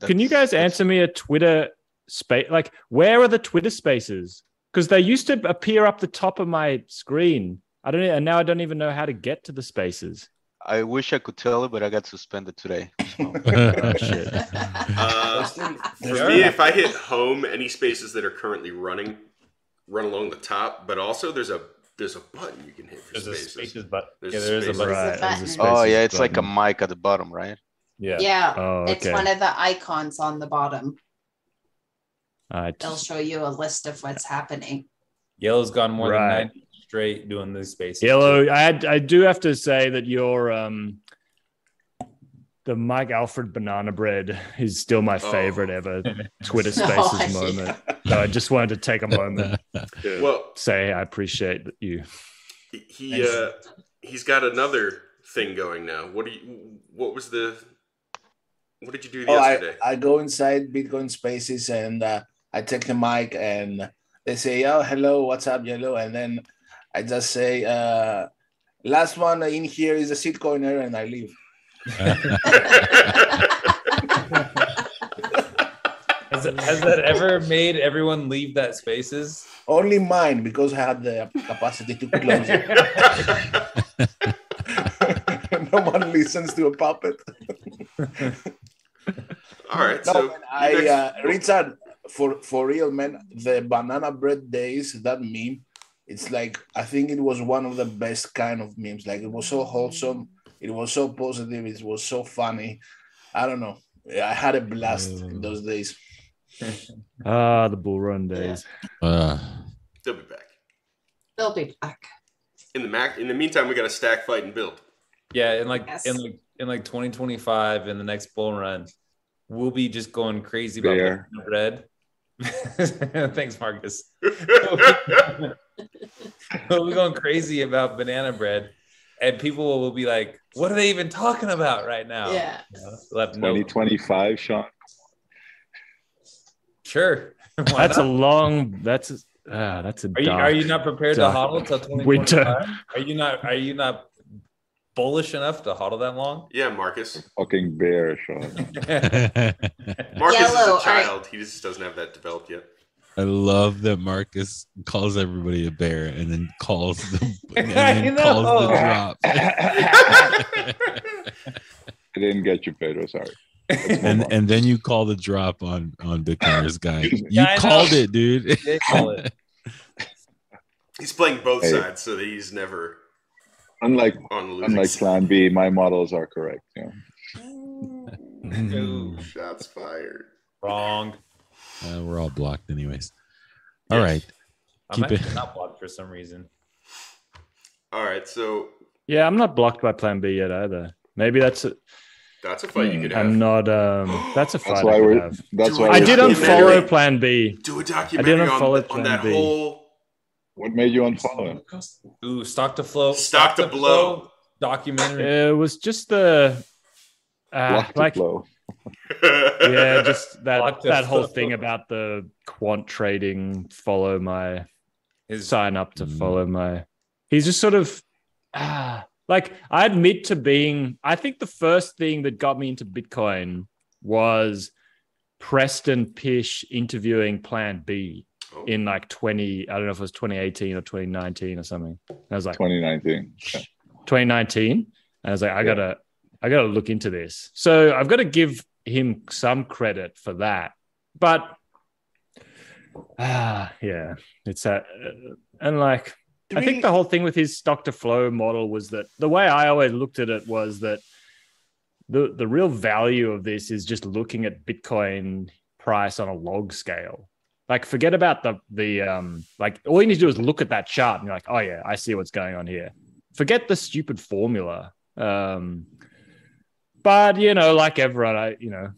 Can you guys answer me a Twitter space? Like, where are the Twitter spaces? Because they used to appear up the top of my screen. I don't, know and now I don't even know how to get to the spaces. I wish I could tell you, but I got suspended today. so. Oh shit! Uh, for me if i hit home any spaces that are currently running run along the top but also there's a there's a button you can hit for There's a spaces spaces but There's yeah, a there is a spaces. button. Right. button. there's a Oh yeah, it's like a mic at the bottom, right? Yeah. Yeah, Oh, it's one of the icons on the bottom. All right. They'll show you a list of what's happening. Yellow's gone more Right. than nine straight doing these spaces. Yellow, I had, I do have to say that your um the Mike Alfred banana bread is still my Oh. favorite ever *laughs* Twitter Oh, Spaces yeah. *laughs* moment. So I just wanted to take a moment to well say I appreciate that you. he- he uh he's got another thing going now what do you what was the what did you do Oh, yesterday I, I go inside Bitcoin spaces and uh, I take the mic and they say, oh, hello, what's up, yellow? And then I just say, uh, last one in here is a shitcoiner and I leave. *laughs* Has, has that ever made everyone leave that spaces? Only mine because I had the capacity to close it. *laughs* no one listens to a puppet. *laughs* all right No, so I, next- uh, Richard, for, for real, man, the banana bread days, that meme It's like I think it was one of the best kind of memes. Like it was so wholesome, it was so positive, it was so funny. I don't know. I had a blast in those days. *laughs* Ah, the bull run days. Uh, They'll be back. They'll be back. In the mac. In the meantime, we got to stack, fight, and build. Yeah, in like Yes. in like in like 2025 in the next bull run, we'll be just going crazy about Bear. banana bread. *laughs* Thanks, Marcus. *laughs* we'll be going crazy about banana bread, and people will be like, "What are they even talking about right now?" Yeah. You know, we'll have no- 2025, Sean. Sure. *laughs* Why That's a long. That's a, ah, that's a. Are you dark, are you not prepared to dark hodl till 2025? Are you not are you not bullish enough to hodl that long? Yeah, Marcus. Fucking bear, Sean. *laughs* Marcus Yellow, is a child. He just doesn't have that developed yet. I love that Marcus calls everybody a bear and then calls the *laughs* and I then calls the *laughs* drop. I didn't get you, Pedro. Sorry. and and then you call the drop on on Bitcoiners guy. You Yeah, I know. called it, dude. They call it. He's playing both Hey. sides, so that he's never Unlike on the losing unlike. Plan B, my models are correct. Yeah. Ooh, *laughs* Shots fired. wrong. Uh, we're all blocked, anyways. All Yes. right, I'm Keep it- actually not blocked for some reason. All right, so Yeah, I'm not blocked by Plan B yet either. Maybe that's. A, that's a fight you could have. I'm not. Um, *gasps* that's a That's fight why I could we're. have. That's Do why. I did unfollow. Plan B. Do a documentary on, unfollow the, on Plan that B. whole What made you unfollow him? Ooh, stock to flow. Stock to blow. documentary. It was just the. Uh, Block to like flow. *laughs* yeah, just that Block to that whole flow. thing about the quant trading. Follow my His sign up to Mm. follow my. He's just sort of ah, like I admit to being. I think the first thing that got me into Bitcoin was Preston Pysh interviewing Plan B Oh. in like 20. I don't know if it was 2018 or 2019 or something. And I was like 2019. 2019. And I was like, I gotta, I gotta look into this. So I've got to give him some credit for that. But *sighs* ah, yeah, it's that, and like I think the whole thing with his stock to flow model was that the way I always looked at it was that the the real value of this is just looking at Bitcoin price on a log scale. Like forget about the the um like all you need to do is look at that chart and you're like, oh yeah, I see what's going on here. Forget the stupid formula. Um but you know, like everyone, I you know,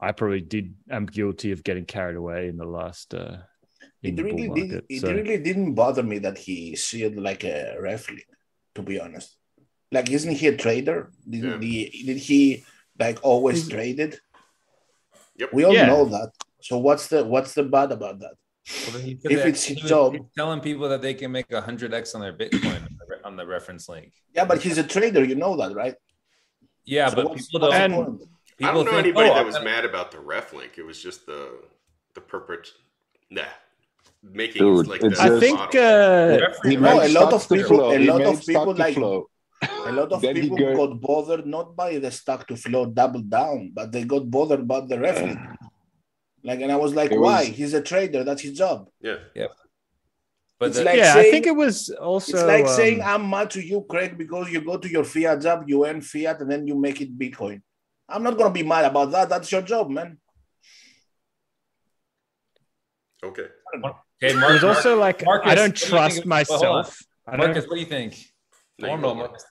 I probably did am guilty of getting carried away in the last uh in It the bull really market. did. It So- really didn't bother me that he sealed like a ref link, to be honest. Like, isn't he a trader? Didn't he? Did he like always traded? Yep. We all Yeah. know that. So what's the what's the bad about that? Well, If it's he his job. he's telling people that they can make a hundred x on their Bitcoin on the on the reference link. Yeah, but he's a trader. You know that, right? Yeah, So but people don't. And- point? I don't know think, anybody oh, that was mad about the ref link. It was just the the purport. Nah, making Dude, like it's the I think uh, No, a lot of people- flow. a lot of people like- flow. A lot of people got bothered not by the stock to flow double down, but they got bothered about the ref link. Like, and I was like, It why? was- He's a trader. That's his job. Yeah, Yeah. but It's the- like yeah, I think it was also it's like um, saying I'm mad to you, Craig, because you go to your fiat job, you earn fiat, and then you make it Bitcoin. I'm not gonna be mad about that. That's your job, man. okay. okay, It Mark, also like Marcus, I don't what do you trust well, myself. I don't, Marcus, what do you think? No, you don't know, go, Marcus.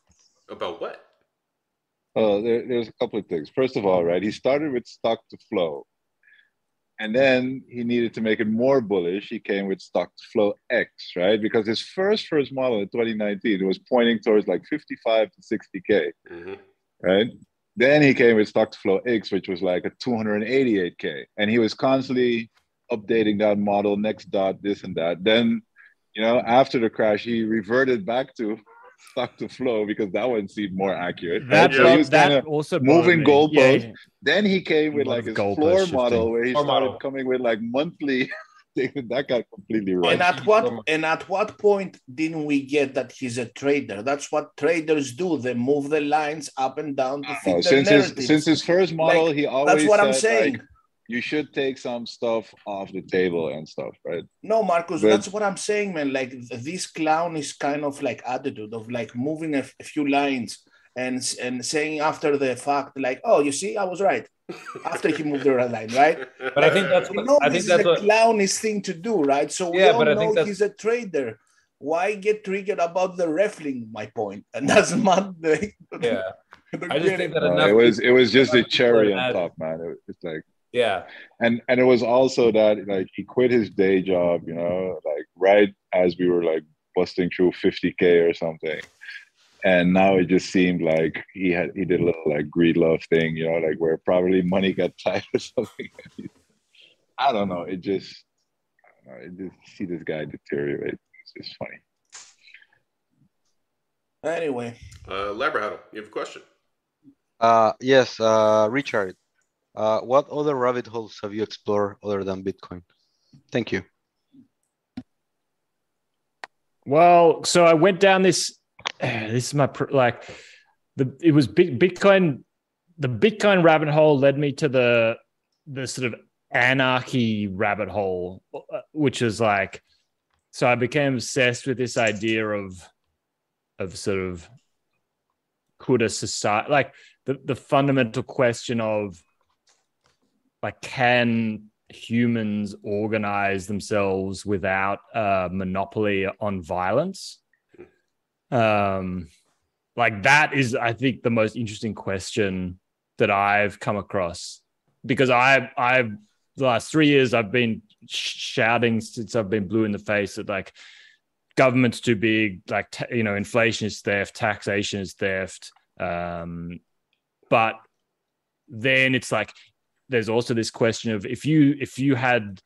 About what? Oh, there, there's a couple of things. First of all, right, he started with stock to flow. And then he needed to make it more bullish. He came with stock to flow X, right? Because his first first model in 2019 was pointing towards like 55 to 60k, hmm right? Then he came with stock to flow X, which was like a 288k, and he was constantly updating that model, next dot, this and that. Then, you know, after the crash, he reverted back to stock to flow because that one seemed more accurate. that. So he was that also moving bothered me. Yeah, then he came with like of his goalpost floor shifting. model where he Floor started model. coming with like monthly. *laughs* that got completely wrong. And at what and at what point didn't we get that he's a trader? That's what traders do. They move the lines up and down to fit No, their since his since his first model, Like, he always That's what I'm saying. like, you should take some stuff off the table and stuff, right? No, Marcus, But- that's what I'm saying, man. Like this clown is kind of like attitude of like moving a, f- a few lines and and saying after the fact, like, oh, you see, I was right. After he moved the red line, right? But I think that's We what know I this think that's is a what clownish thing to do, right? So we Yeah, all but I know think that's- he's a trader. Why get triggered about the ref link? My point, *laughs* and that's not the. yeah. *laughs* I just think it. that No, enough it was it was just a cherry on top, man. It, it's like Yeah. and and it was also that like he quit his day job, you know, like right as we were like busting through 50k or something. And now it just seemed like he had he did a little like greed love thing, you know, like where probably money got *laughs* tight or something. I don't know. It just I don't know, it just see this guy deteriorate. It's just funny. Anyway, Uh, Labrahattle, you have a question? Uh, yes, uh, Richard. Uh, what other rabbit holes have you explored other than Bitcoin? Thank you. Well, so I went down this. *sighs* This is my like the. It was Bitcoin. The Bitcoin rabbit hole led me to the the sort of anarchy rabbit hole, uh, which is like. So I became obsessed with this idea of, of sort of, could a society like the the fundamental question of, like, can humans organize themselves without a monopoly on violence? Um like that is i think the most interesting question that i've come across. Because i i've the last three years i've been shouting since i've been blue in the face that like government's too big like ta- you know inflation is theft taxation is theft. Um but then it's like there's also this question of if you if you had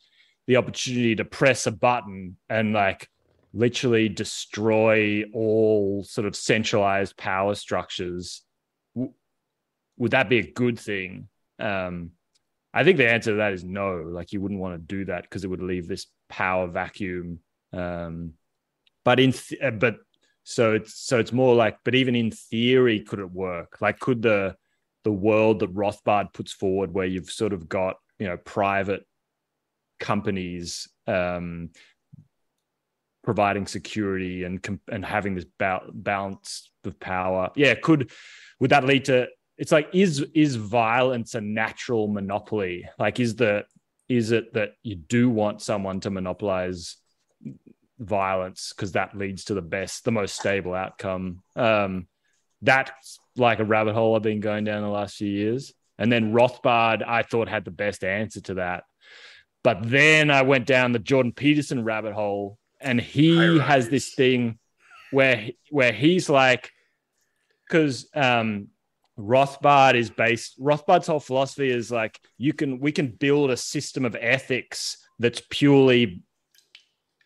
the opportunity to press a button and like literally destroy all sort of centralized power structures w- would that be a good thing? Um i think the answer to that is no. Like you wouldn't want to do that because it would leave this power vacuum. Um but in th- uh, but so it's so it's more like but even in theory could it work? Like could the the world that Rothbard puts forward, where you've sort of got you know private companies um, providing security and and having this ba- balance of power. Yeah, could would that lead to? It's like is is violence a natural monopoly? Like is the is it that you do want someone to monopolize violence because that leads to the best, the most stable outcome? Um, that's like a rabbit hole I've been going down the last few years. And then Rothbard, I thought had the best answer to that. But then I went down the Jordan Peterson rabbit hole, and he has this thing where where he's like, because um, Rothbard is based. Rothbard's whole philosophy is like you can we can build a system of ethics that's purely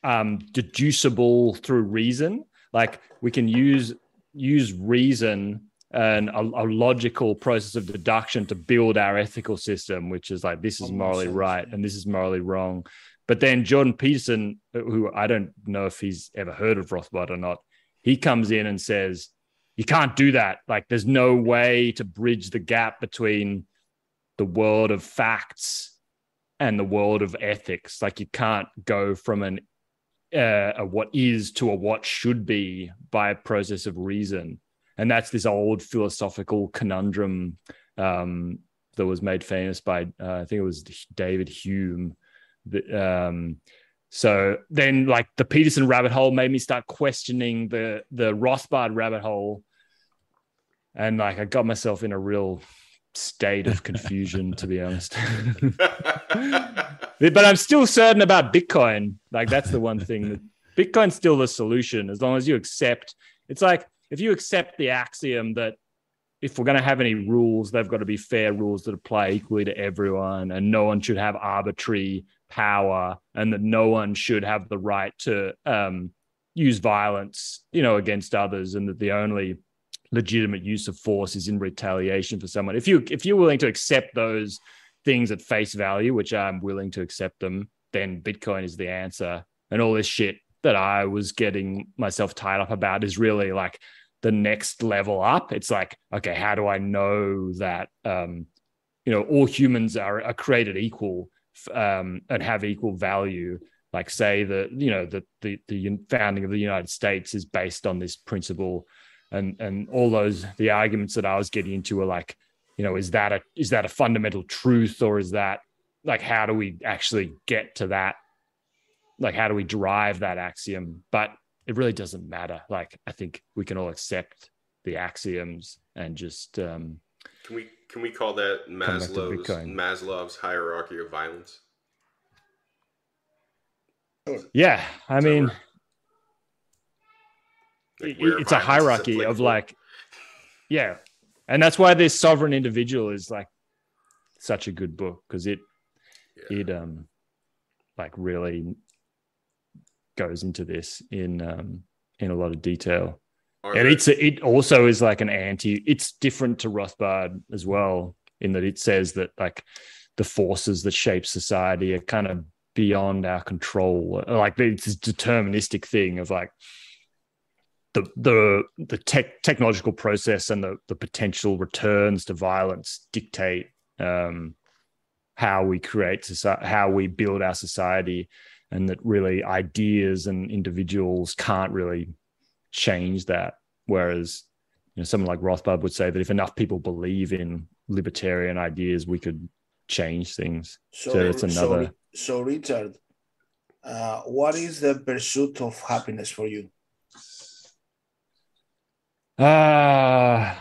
um, deducible through reason. Like we can use use reason and a, a logical process of deduction to build our ethical system, which is like this is morally right and this is morally wrong. But then Jordan Peterson, who I don't know if he's ever heard of Rothbard or not, he comes in and says, you can't do that. Like there's no way to bridge the gap between the world of facts and the world of ethics. Like you can't go from an uh, a what is to a what should be by a process of reason. And that's this old philosophical conundrum um, that was made famous by, uh, I think it was David Hume. Um, so then, like the Peterson rabbit hole made me start questioning the the Rothbard rabbit hole, and like I got myself in a real state of confusion, to be honest. *laughs* but I'm still certain about Bitcoin. Like that's the one thing that Bitcoin's still the solution as long as you accept. It's like if you accept the axiom that if we're going to have any rules, they've got to be fair rules that apply equally to everyone, and no one should have arbitrary power, and that no one should have the right to um, use violence, you know, against others, and that the only legitimate use of force is in retaliation for someone. If you if you're willing to accept those things at face value, which I'm willing to accept them, then Bitcoin is the answer. And all this shit that I was getting myself tied up about is really like the next level up. It's like, okay, how do I know that um you know all humans are, are created equal um, and have equal value? Like say that you know that the the founding of the united states is based on this principle and and all those the arguments that i was getting into are like you know is that a is that a fundamental truth or is that like how do we actually get to that? Like how do we drive that axiom? But it really doesn't matter like i think we can all accept the axioms and just um Can we can we call that back Maslow's Maslow's hierarchy of violence? yeah i Does mean? Like it's a hierarchy of like yeah and that's why this sovereign individual is like such a good book because it Yeah. it um like really goes into this in um in a lot of detail. Are and it's it also is like an anti it's different to rothbard as well in that it says that like the forces that shape society are kind of beyond our control. Like it's this deterministic thing of like the the the tech technological process and the the potential returns to violence dictate um how we create society how we build our society and that really ideas and individuals can't really change that. Whereas, you know, someone like Rothbard would say that if enough people believe in libertarian ideas, we could change things. So it's another. So, Richard, uh, what is the pursuit of happiness for you? Uh,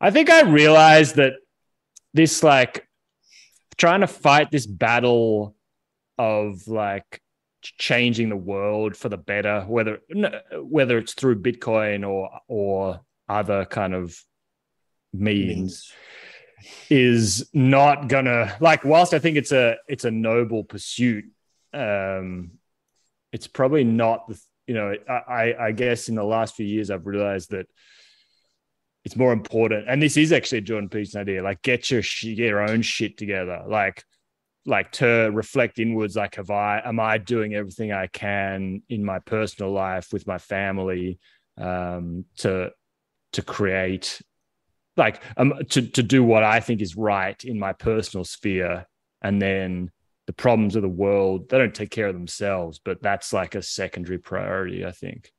I think I realized that this, like, trying to fight this battle of like changing the world for the better, whether whether it's through Bitcoin or or other kind of means, is not gonna like. Whilst I think it's a it's a noble pursuit, um, it's probably not the you know I I guess in the last few years I've realized that it's more important and this is actually a jordan peterson idea like get your sh- get your own shit together like like to reflect inwards like have i am i doing everything i can in my personal life with my family um to to create like um to to do what i think is right in my personal sphere? And then the problems of the world they don't take care of themselves but that's like a secondary priority i think.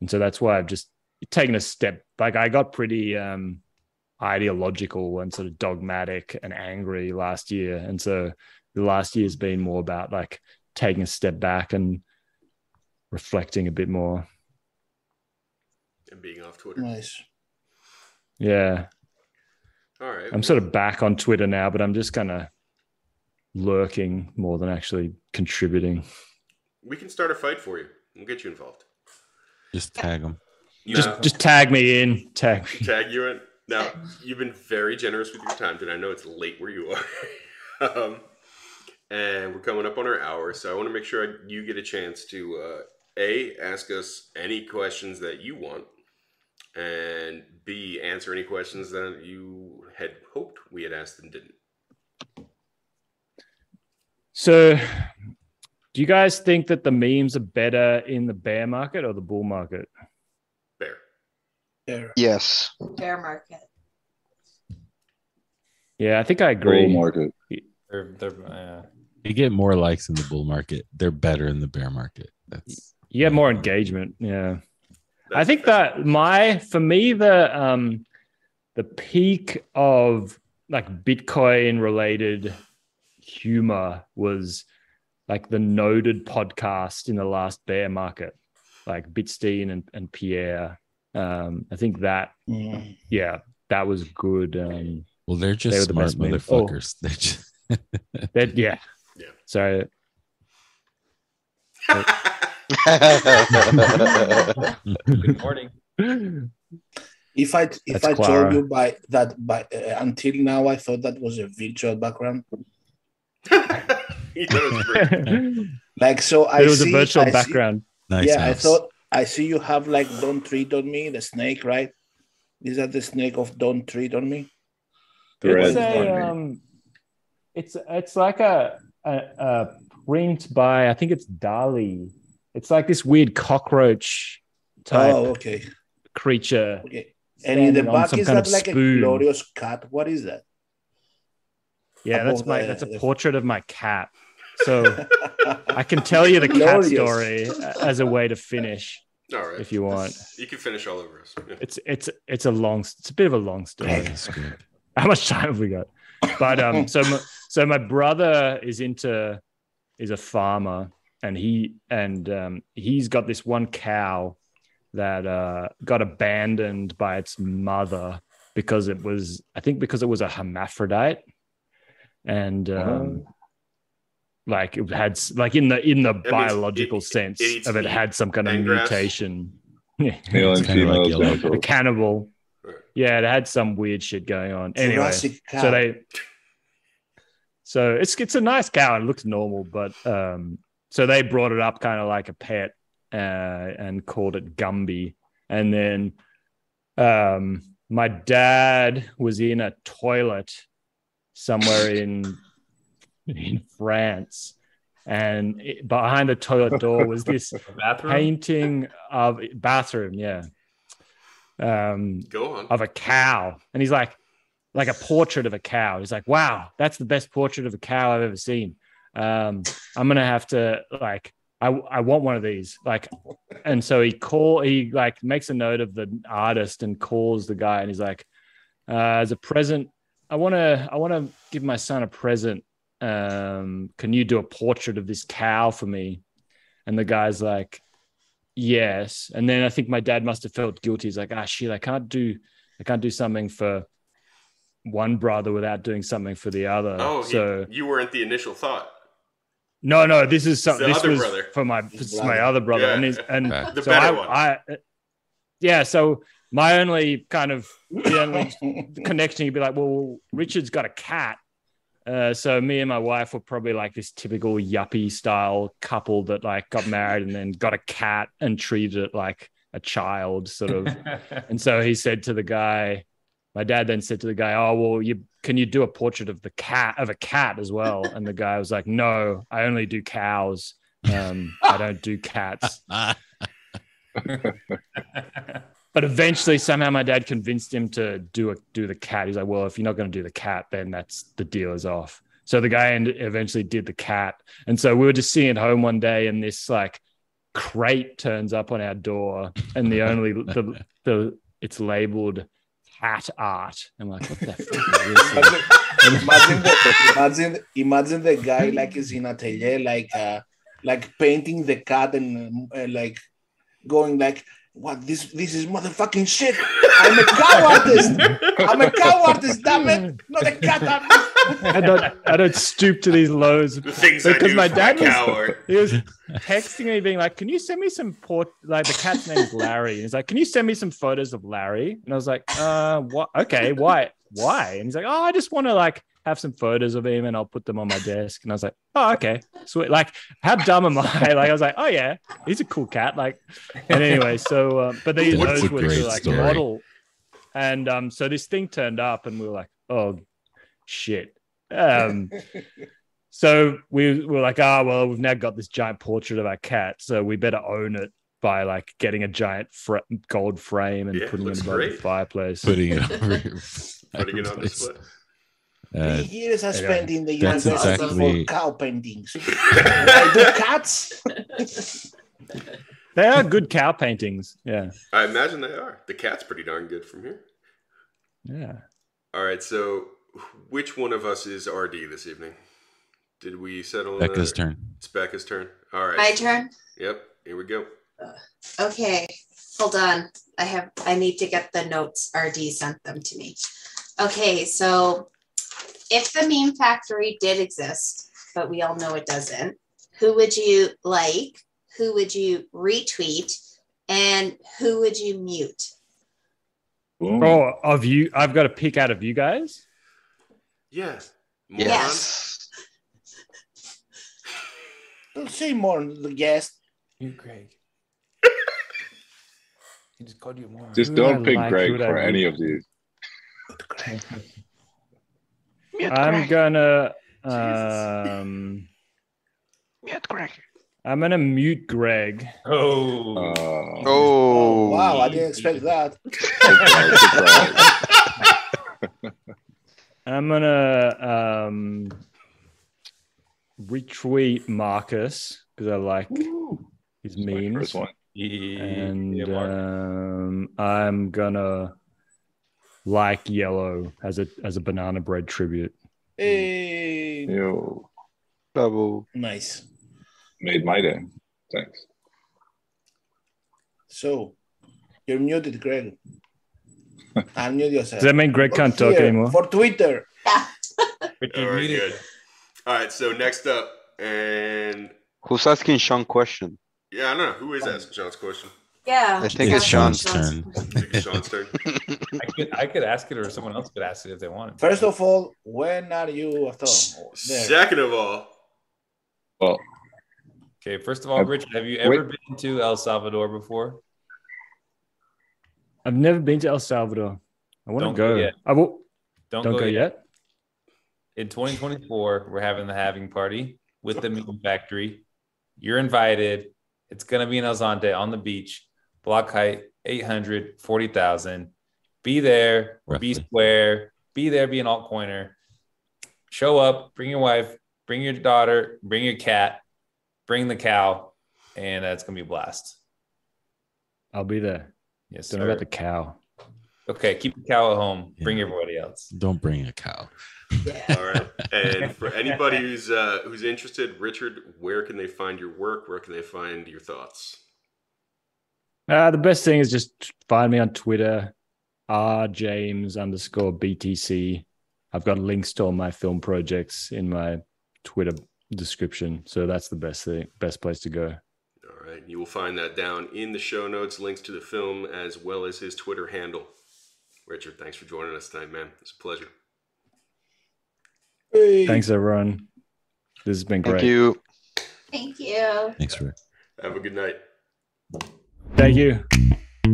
And so that's why i've just taken a step like i got pretty um ideological and sort of dogmatic and angry last year and so the last year's been more about like taking a step back and reflecting a bit more and being off Twitter. Nice. yeah All right. i'm sort of back on twitter now but i'm just kind of lurking more than actually contributing We can start a fight for you. We'll get you involved. Just tag them. just just tag me in tag me. tag you in. Now, you've been very generous with your time today. I know it's late where you are. *laughs* um, and we're coming up on our hour, so I want to make sure you get a chance to uh, A, ask us any questions that you want, and B, answer any questions that you had hoped we had asked and didn't. So, do you guys think that the memes are better in the bear market or the bull market? Bear. There. Yes. Bear market. Yeah, I think I agree. Bull agree. market. They're, they're, uh, You get more likes in the bull market. They're better in the bear market. That's You get more engagement. Yeah. I think that my for me the um the peak of like Bitcoin related humor was like the Noded podcast in the last bear market, like Bitstein and, and Pierre. Um, I think that Mm. yeah, that was good. Um well, they're just were the smart best memes. Oh. *laughs* motherfuckers. They just that yeah. Yeah. So good morning. If I if That's I Clara. told you by that by uh, until now I thought that was a virtual background. You know it's great. Like so I it was see, a virtual I see- background. nice. yeah, I thought I see you have like don't treat on me, the snake, right? Is that the snake of don't treat on me? It's a, um, it's it's like a, a a print by I think it's Dali. It's like this weird cockroach type Oh, okay. creature. Okay. And in the back is that of like a glorious cat? What is that? Yeah, that's my the- that's a the- portrait of my cat. So I can tell you the *laughs* cat Glorious. story as a way to finish All right. if you want. You can finish all over us. Yeah. It's it's it's a long it's a bit of a long story. That's. *laughs* How much time have we got? But um, so my, so my brother is into is a farmer, and he and um, he's got this one cow that uh, got abandoned by its mother because it was I think because it was a hermaphrodite, and um, like it had like in the in the means biological it- it sense eats of it had some kind of grass? mutation. *laughs* Yeah. Male It's kinda like yellow. a cannibal. Yeah, it had some weird shit going on. Anyway, so they, so it's it's a nice cow and it looks normal, but um, so they brought it up kind of like a pet uh, and called it Gumby, and then um, my dad was in a toilet somewhere in in France. And it- behind the toilet door was this *laughs* painting of bathroom, yeah, um, Go on. of a cow, and he's like, like a portrait of a cow. He's like, wow, that's the best portrait of a cow I've ever seen. Um, I'm gonna have to like, I I want one of these, like, and so he call he like makes a note of the artist and calls the guy, and he's like, uh, as a present, I want to I want to give my son a present. Um, can you do a portrait of this cow for me? And the guy's like, yes. And then I think my dad must have felt guilty. He's like, ah, shit, I can't do, I can't do something for one brother without doing something for the other. Oh, so you, you weren't the initial thought. no, no, this is The something. This was brother. for my His this my other brother, Yeah. and his, and Okay. The so better I, one. I, yeah. So my only kind of the only *laughs* connection, you'd be like, well, Richard's got a cat. Uh, so me and my wife were probably like this typical yuppie style couple that like got married and then got a cat and treated it like a child, sort of. *laughs* and so he said to the guy, my dad then said to the guy, "Oh well, you can you do a portrait of the cat of a cat as well?" And the guy was like, "No, I only do cows. Um, I don't do cats." *laughs* *laughs* But eventually, somehow, my dad convinced him to do a, do the cat. He's like, "Well, if you're not going to do the cat, then that's the deal is off." So the guy end- eventually did the cat, and so we were just sitting at home one day, and this like crate turns up on our door, and the only *laughs* the the it's labeled cat art. I'm like, "What the fuck is this?" imagine, the, imagine, imagine the guy like is in atelier, like uh, like painting the cat and uh, like going like, what this this is motherfucking shit. I'm a cow artist. I'm a cow artist. Damn it, not a cat artist. I don't I don't stoop to these lows. The things Because my dad was- He was texting me, being like, "Can you send me some port?" Like the cat's name is Larry, and he's like, "Can you send me some photos of Larry?" And I was like, "Uh, what? Okay, why? Why?" And he's like, "Oh, I just want to like have some photos of him, and I'll put them on my desk." And I was like, "Oh, okay, sweet." Like, how dumb am I? *laughs* Like, I was like, "Oh yeah, he's a cool cat." Like, and anyway, so uh, but these That's those a were great to like story. model, and um, so this thing turned up, and we were like, "Oh, shit." Um, so we were like, ah, well, we've now got this giant portrait of our cat, so we better own it by like getting a giant fra- gold frame and Yeah, putting it looks above the fireplace. Putting it *laughs* over your *laughs* Putting it on fireplace. display. Uh, Three years I anyway, spent in the that's university exactly- for cow paintings. *laughs* I do cats. *laughs* they are good cow paintings. Yeah, I imagine they are. The cat's pretty darn good from here. yeah. All right, so which one of us is RD this evening? Did we settle? on Becca's that? turn. It's Becca's turn. All right. My turn. Yep. Here we go. Okay, hold on. I have I need to get the notes. RD sent them to me. Okay, so if the meme factory did exist, but we all know it doesn't, who would you like? Who would you retweet? And who would you mute? Boom. Oh, of you, I've got to pick out of you guys. Yeah. Yes. *laughs* Don't say more. Yes. You, Greg. *laughs* he just called you more. Just Who do I don't pick like? Greg Who do I for any of these. I'm gonna um, Mute Greg. I'm gonna mute Greg. Oh. Uh, Oh, Oh, wow, I didn't expect that. surprise, *laughs* surprise. I'm gonna um, retweet Marcus because I like his My memes, first one. and Yeah, um, I'm gonna like Yellow as a as a banana bread tribute. Hey, You Bravo. nice. made my day. Thanks. So, you're muted, Greg. *laughs* Unmute yourself. Does that mean Greg Not can't talk anymore? For Twitter. Richard, All right, good. All right, so next up, and Who's asking Sean question? yeah, I don't know who is asking Sean's question. Yeah. I think yeah, it's Sean's turn. I Sean's turn. *laughs* *laughs* I could I could ask it, or someone else could ask it if they wanted. First of all, when are you at home? There. Second of all, Well, Okay, first of all, Uh, Richard, have you ever wait. been to El Salvador before? I've never been to El Salvador. I want to go go. yet. I will. Don't, Don't, go, yet. In 2024, we're having the halving party with the Meme Factory. You're invited. It's gonna be in El Zonte on the beach. Block height 800, 40,000. Be there, Roughly. be square, be there, be an altcoiner. Show up, bring your wife, bring your daughter, bring your cat, bring the cow, and uh, it's gonna be a blast. I'll be there. Yes, Don't sir. about the cow. Okay, keep the cow at home. Bring everybody else. Don't bring a cow. All right. And for *laughs* anybody who's uh, who's interested, Richard, where can they find your work? Where can they find your thoughts? Uh, the best thing is just find me on Twitter, r james underscore btc. I've got links to all my film projects in my Twitter description, so that's the best thing, best place to go. All right, you will find that down in the show notes, links to the film as well as his Twitter handle. Richard, thanks for joining us tonight, man. It's a pleasure. Hey. Thanks, everyone. This has been great. Thank you. Thank you. Thanks, Rick. Have a good night. Thank you.